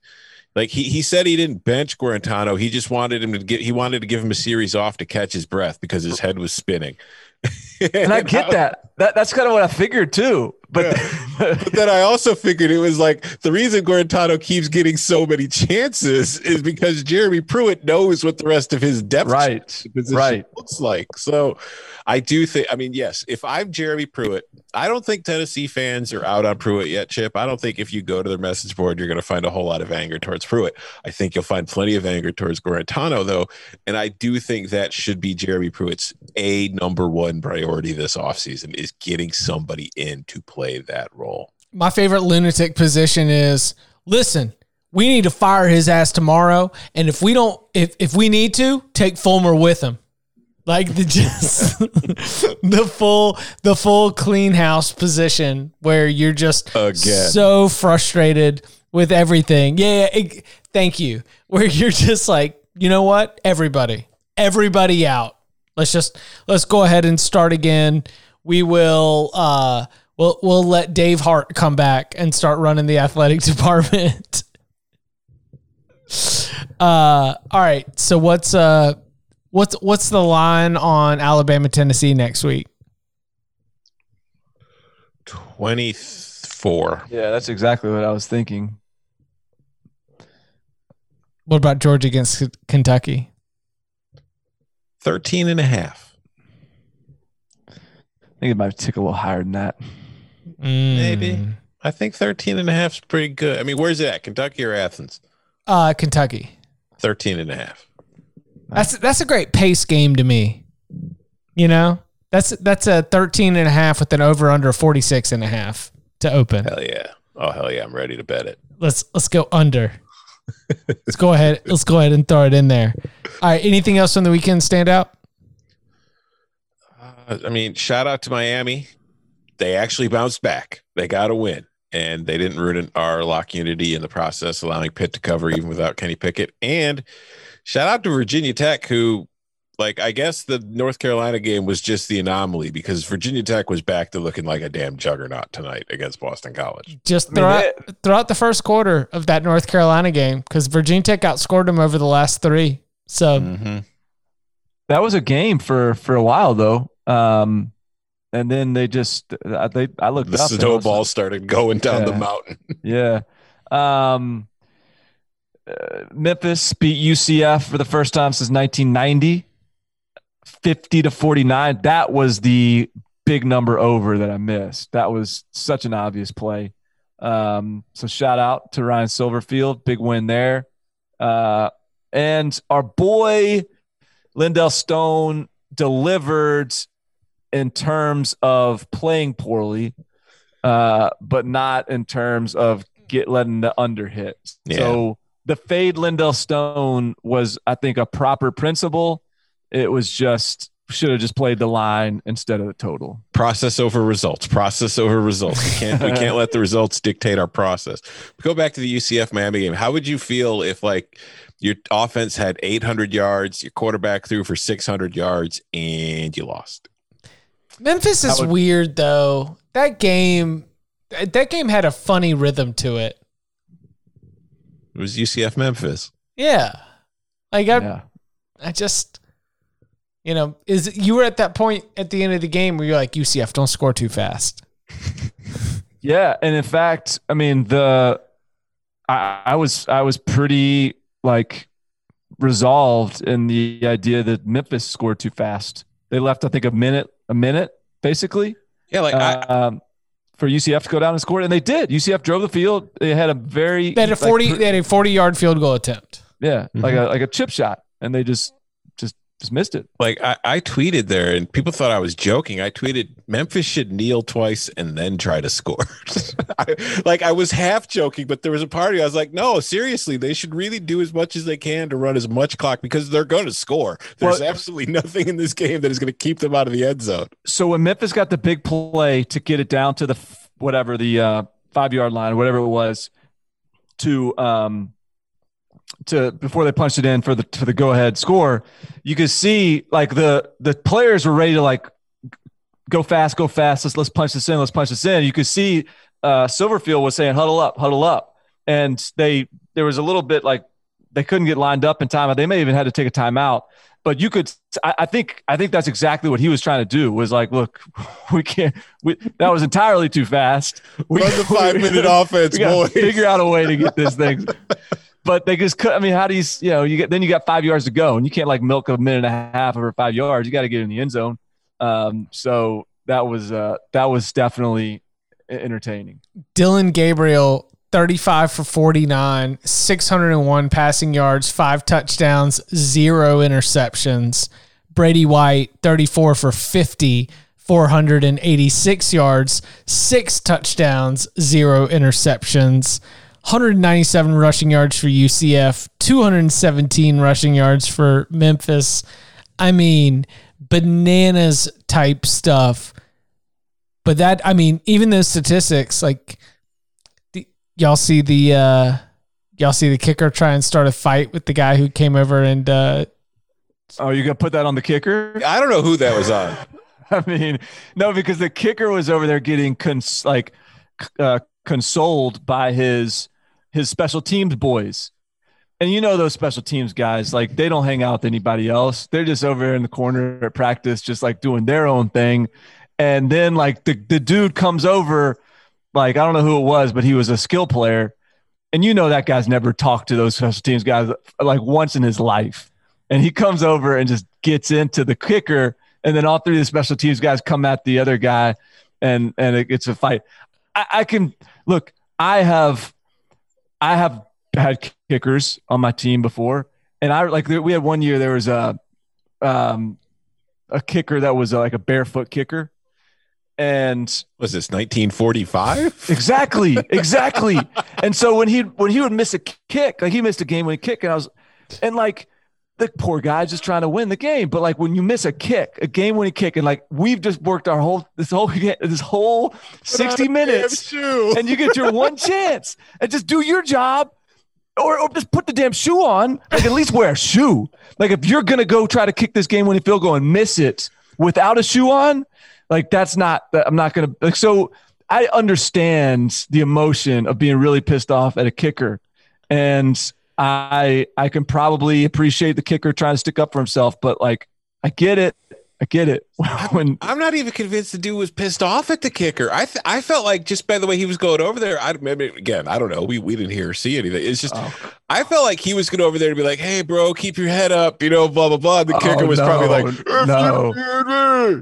S3: like he he said he didn't bench Guarantano, he just wanted him to get he wanted to give him a series off to catch his breath because his head was spinning.
S5: And I get that. That that's kind of what I figured too. But
S3: But then I also figured it was like the reason Guarantano keeps getting so many chances is because Jeremy Pruitt knows what the rest of his depth
S5: right,
S3: position
S5: right.
S3: looks like. So I do think, I mean, yes, if I'm Jeremy Pruitt, I don't think Tennessee fans are out on Pruitt yet, Chip. I don't think if you go to their message board, you're going to find a whole lot of anger towards Pruitt. I think you'll find plenty of anger towards Guarantano, though. And I do think that should be Jeremy Pruitt's a number one priority this offseason is getting somebody in to play that role.
S1: My favorite lunatic position is listen, we need to fire his ass tomorrow. And if we don't, if, if we need to, take Fulmer with him. Like the just the full the full clean house position where you're just
S3: Again.
S1: so frustrated with everything. Yeah, yeah it- thank you. Where you're just like, you know what? Everybody, everybody out. Let's just let's go ahead and start again. We will uh we'll we'll let Dave Hart come back and start running the athletic department. uh all right. So what's uh what's what's the line on Alabama Tennessee next week?
S3: 24.
S5: Yeah, that's exactly what I was thinking.
S1: What about Georgia against Kentucky?
S3: 13 and a half.
S5: I think it might tick a little higher than that.
S3: Maybe.
S1: Mm.
S3: I think 13 and a half is pretty good. I mean, where's it at? Kentucky or Athens?
S1: Uh Kentucky.
S3: 13 and a half.
S1: That's that's a great pace game to me. You know? That's that's a 13 and a half with an over under 46 and a half to open.
S3: Hell yeah. Oh, hell yeah. I'm ready to bet it.
S1: Let's let's go under. let's go ahead. Let's go ahead and throw it in there. All right, anything else on the weekend stand out?
S3: Uh, I mean, shout out to Miami. They actually bounced back. They got a win, and they didn't ruin our lock unity in the process, allowing Pitt to cover even without Kenny Pickett. And shout out to Virginia Tech, who, like, I guess the North Carolina game was just the anomaly because Virginia Tech was back to looking like a damn juggernaut tonight against Boston College.
S1: Just
S5: mean,
S1: throughout, throughout the first quarter of that North Carolina game, because Virginia Tech outscored them over the last three. So
S3: Mm-hmm.
S5: That was a game for for a while though. Um, and then they just they I looked
S3: The
S5: up and I
S3: snowball started going down the mountain.
S5: Yeah. Um, uh, Memphis beat UCF for the first time since 1990, 50 to 49. That was the big number over that I missed. That was such an obvious play. Um, so shout out to Ryan Silverfield, big win there. Uh, and our boy Lindell Stone delivered in terms of playing poorly, uh, but not in terms of get letting the under hit.
S3: Yeah.
S5: So the fade Lindell Stone was, I think, a proper principle. It was just should have just played the line instead of the total.
S3: process over results process over results we can't we can't let the results dictate our process go back to the ucf miami game how would you feel if like your offense had 800 yards your quarterback threw for 600 yards and you lost
S1: Memphis is
S5: would-
S1: weird though. That game, that game had a funny rhythm to it.
S3: it was ucf memphis
S1: Yeah, like I,
S5: Yeah.
S1: I just, you know, is you were at that point at the end of the game where you're like, UCF, don't score too fast.
S5: Yeah, and in fact, I mean the I, I was I was pretty like resolved in the idea that Memphis scored too fast. They left, I think, a minute a minute basically
S3: yeah like I,
S5: um, for UCF to go down and score, and they did. UCF drove the field. They had a very
S1: They had a forty,
S5: pr-
S1: they had a forty yard field goal attempt.
S5: yeah, like
S3: Mm-hmm.
S5: a like a chip shot, and they just just missed it.
S3: like I, I tweeted there and people thought i was joking. I tweeted memphis should kneel twice and then try to score. I, like i was half joking but there was a party i was like no seriously they should really do as much as they can to run as much clock because they're going to score. There's
S5: Well-
S3: absolutely nothing in this game that is going to keep them out of the end zone.
S5: So when Memphis got the big play to get it down to the whatever the uh, five yard line, whatever it was, to um to before they punched it in for the for the go ahead score, you could see like the the players were ready to like go fast, go fast. Let's let's punch this in. Let's punch this in. You could see uh, Silverfield was saying huddle up, huddle up, and they there was a little bit like they couldn't get lined up in time. They may even had to take a timeout. but you could. I, I think. I think that's exactly what he was trying to do. Was like, look, we can't. We, that was entirely too fast. We,
S3: Run the five minute offense,
S5: we
S3: boys.
S5: Figure out a way to get this thing. But they just could. I mean, how do you? You know, you get then you got five yards to go, and you can't like milk a minute and a half over five yards. You got to get in the end zone. Um, so that was uh, that was definitely entertaining.
S1: Dillon Gabriel, 35 for 49, 601 passing yards, five touchdowns, zero interceptions. Brady White, 34 for 50, 486 yards, six touchdowns, zero interceptions. 197 rushing yards for UCF, 217 rushing yards for Memphis. I mean, bananas type stuff. But that, I mean, even those statistics, like the, y'all see the uh y'all see the kicker try and start a fight with the guy who came over and uh
S5: Oh, you gonna put that on the kicker?
S3: I don't know who that was on.
S5: I mean, no, because the kicker was over there getting cons- like uh, consoled by his his special teams boys. And you know those special teams guys, like they don't hang out with anybody else. They're just over there in the corner at practice, just like doing their own thing. And then like the, the dude comes over, like I don't know who it was, but he was a skill player. And you know that guy's never talked to those special teams guys like once in his life. And he comes over and just gets into the kicker, and then all three of the special teams guys come at the other guy, and and it, it's a fight. I, I can look. I have I have had kickers on my team before, and I like we had one year there was a um a kicker that was uh, like a barefoot kicker, and
S3: Was this 1945?
S5: exactly exactly. and so when he when he would miss a kick, like he missed a game when he kicked, and I was and like the poor guy's just trying to win the game. But like when you miss a kick, a game winning kick, and like we've just worked our whole this whole this whole sixty minutes and you get your one chance and just do your job or, or just put the damn shoe on. Like at least wear a shoe. Like if you're gonna go try to kick this game winning field goal and miss it without a shoe on like that's not i'm not gonna like so i understand the emotion of being really pissed off at a kicker. And i i can probably appreciate the kicker trying to stick up for himself but like i get it i get it when
S3: I'm not even convinced the dude was pissed off at the kicker. I th- I felt like just by the way he was going over there. I maybe again I don't know. We we didn't hear or see anything. It's just
S5: Oh.
S3: I felt like he was going over there to be like, hey bro, keep your head up, you know, blah blah blah. The
S5: Oh,
S3: kicker was probably like,
S5: no.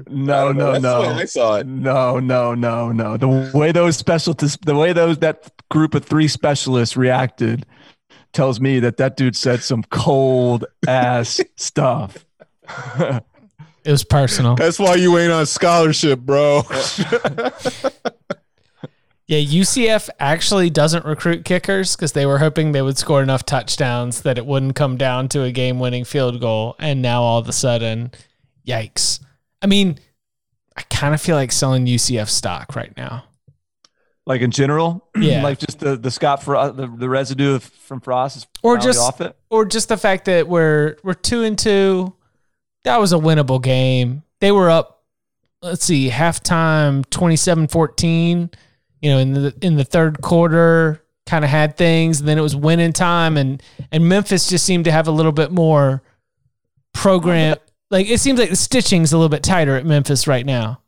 S3: no
S5: no no
S3: That's the way
S5: no
S3: I saw it.
S5: No, no, no, no. The way those specialists, the way those that group of three specialists reacted, tells me that that dude said some cold ass stuff.
S1: it was personal.
S3: That's why you ain't on scholarship, bro.
S1: Yeah, UCF actually doesn't recruit kickers because they were hoping they would score enough touchdowns that it wouldn't come down to a game winning field goal. And now all of a sudden, yikes. I mean, I kind of feel like selling UCF stock right now.
S5: Like in general,
S1: Yeah.
S5: like just the the Scott Frost, uh, the, the residue of, from Frost is
S1: Or just-
S5: off it.
S1: Or just the fact that we're we're two and two. That was a winnable game. They were up, let's see, halftime 27-14. You know, in the in the third quarter, kind of had things, and then it was winning time and and Memphis just seemed to have a little bit more program like it seems like the stitching's a little bit tighter at Memphis right now.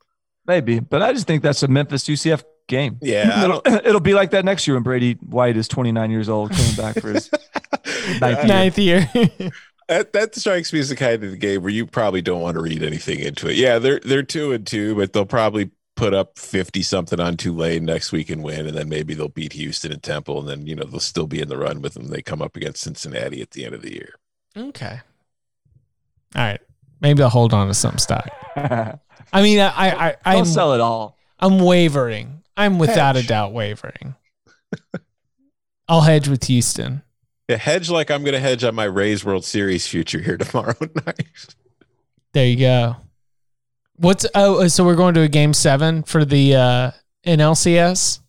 S5: Maybe, but I just think that's a Memphis UCF game.
S3: Yeah,
S5: it'll, it'll be like that next year when Brady White is 29 years old, coming back for his ninth year.
S1: Ninth year.
S3: That that strikes me as the kind of the game where you probably don't want to read anything into it. Yeah, they're they're two and two, but they'll probably put up fifty something on Tulane next week and win, and then maybe they'll beat Houston and Temple, and then you know they'll still be in the run with them. They come up against Cincinnati at the end of the year.
S1: okay. All right. Maybe I'll hold on to some stock. I mean, I, I, I
S5: Don't
S1: I'm,
S5: sell it all.
S1: I'm wavering. I'm without a doubt wavering. I'll hedge with Houston.
S3: Yeah, hedge like I'm going to hedge on my Rays World Series future here tomorrow night.
S1: There you go. What's oh so we're going to a game seven for the uh NLCS?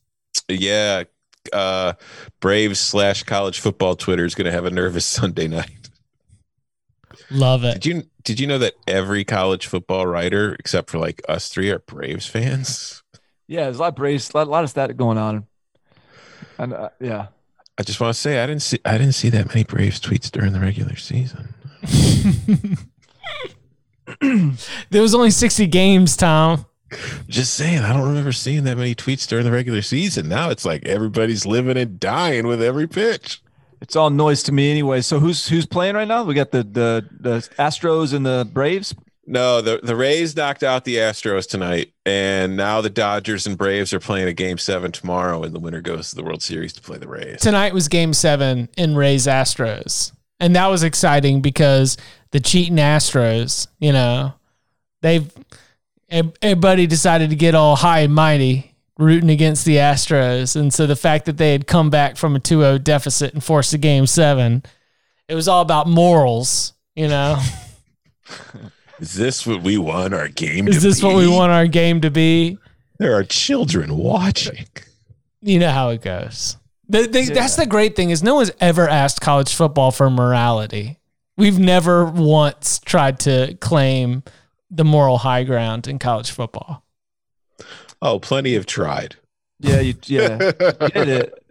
S3: yeah, uh, Braves slash college football Twitter is going to have a nervous Sunday night.
S1: Love it.
S3: Did you did you know that every college football writer except for like us three are Braves fans?
S5: Yeah, there's a lot of Braves, a lot, a lot of that going on. And uh, yeah,
S3: I just want to say I didn't see I didn't see that many Braves tweets during the regular season.
S1: there was only 60 games, Tom.
S3: Just saying, I don't remember seeing that many tweets during the regular season. Now it's like everybody's living and dying with every pitch.
S5: It's all noise to me anyway. So who's who's playing right now? We got the the the Astros and the Braves.
S3: No, the the Rays knocked out the Astros tonight, and now the Dodgers and Braves are playing a game seven tomorrow, and the winner goes to the World Series to play the Rays.
S1: Tonight was game seven in Rays Astros. And that was exciting because the cheating Astros, you know, they've everybody decided to get all high and mighty rooting against the Astros. And so the fact that they had come back from a 2 0 deficit and forced a game seven, it was all about morals, you know?
S3: Is this what we want our game to be?
S1: Is this
S3: be?
S1: what we want our game to be?
S3: There are children watching.
S1: You know how it goes. The, the, That's the great thing is no one's ever asked college football for morality. We've never once tried to claim the moral high ground in college football.
S3: Oh, plenty have tried.
S5: Yeah, you yeah you did it,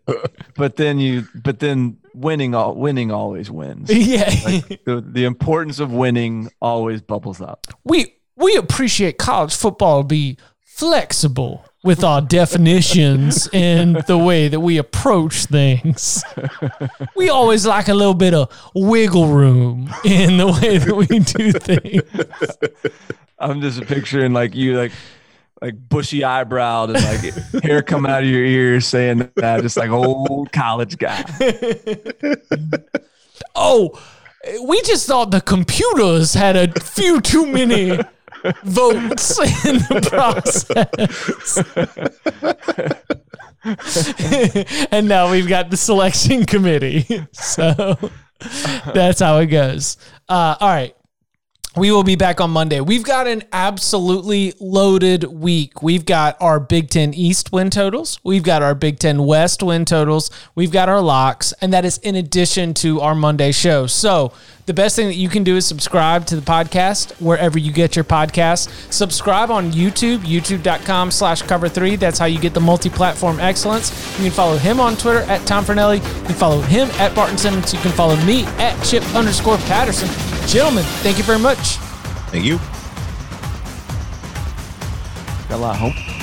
S5: but then you but then winning all winning always wins.
S1: Yeah.
S5: Like the, the importance of winning always bubbles up.
S1: we we appreciate college football to be flexible with our definitions and the way that we approach things. We always like a little bit of wiggle room in the way that we do things.
S5: I'm just picturing like you like like bushy eyebrowed and like hair coming out of your ears saying that just like old college guy.
S1: Oh, we just thought the computers had a few too many votes in the process. and now we've got the selection committee. So that's how it goes. Uh, all right. We will be back on Monday. We've got an absolutely loaded week. We've got our Big Ten East win totals. We've got our Big Ten West win totals. We've got our locks, and that is in addition to our Monday show. So, the best thing that you can do is subscribe to the podcast wherever you get your podcasts. Subscribe on YouTube, youtube.com slash cover three. That's how you get the multi platform excellence. You can follow him on Twitter at Tom Fornelli. You can follow him at Barton Simmons. You can follow me at Chip underscore Patterson. Gentlemen, thank you very much.
S3: Thank you.
S5: Got a lot of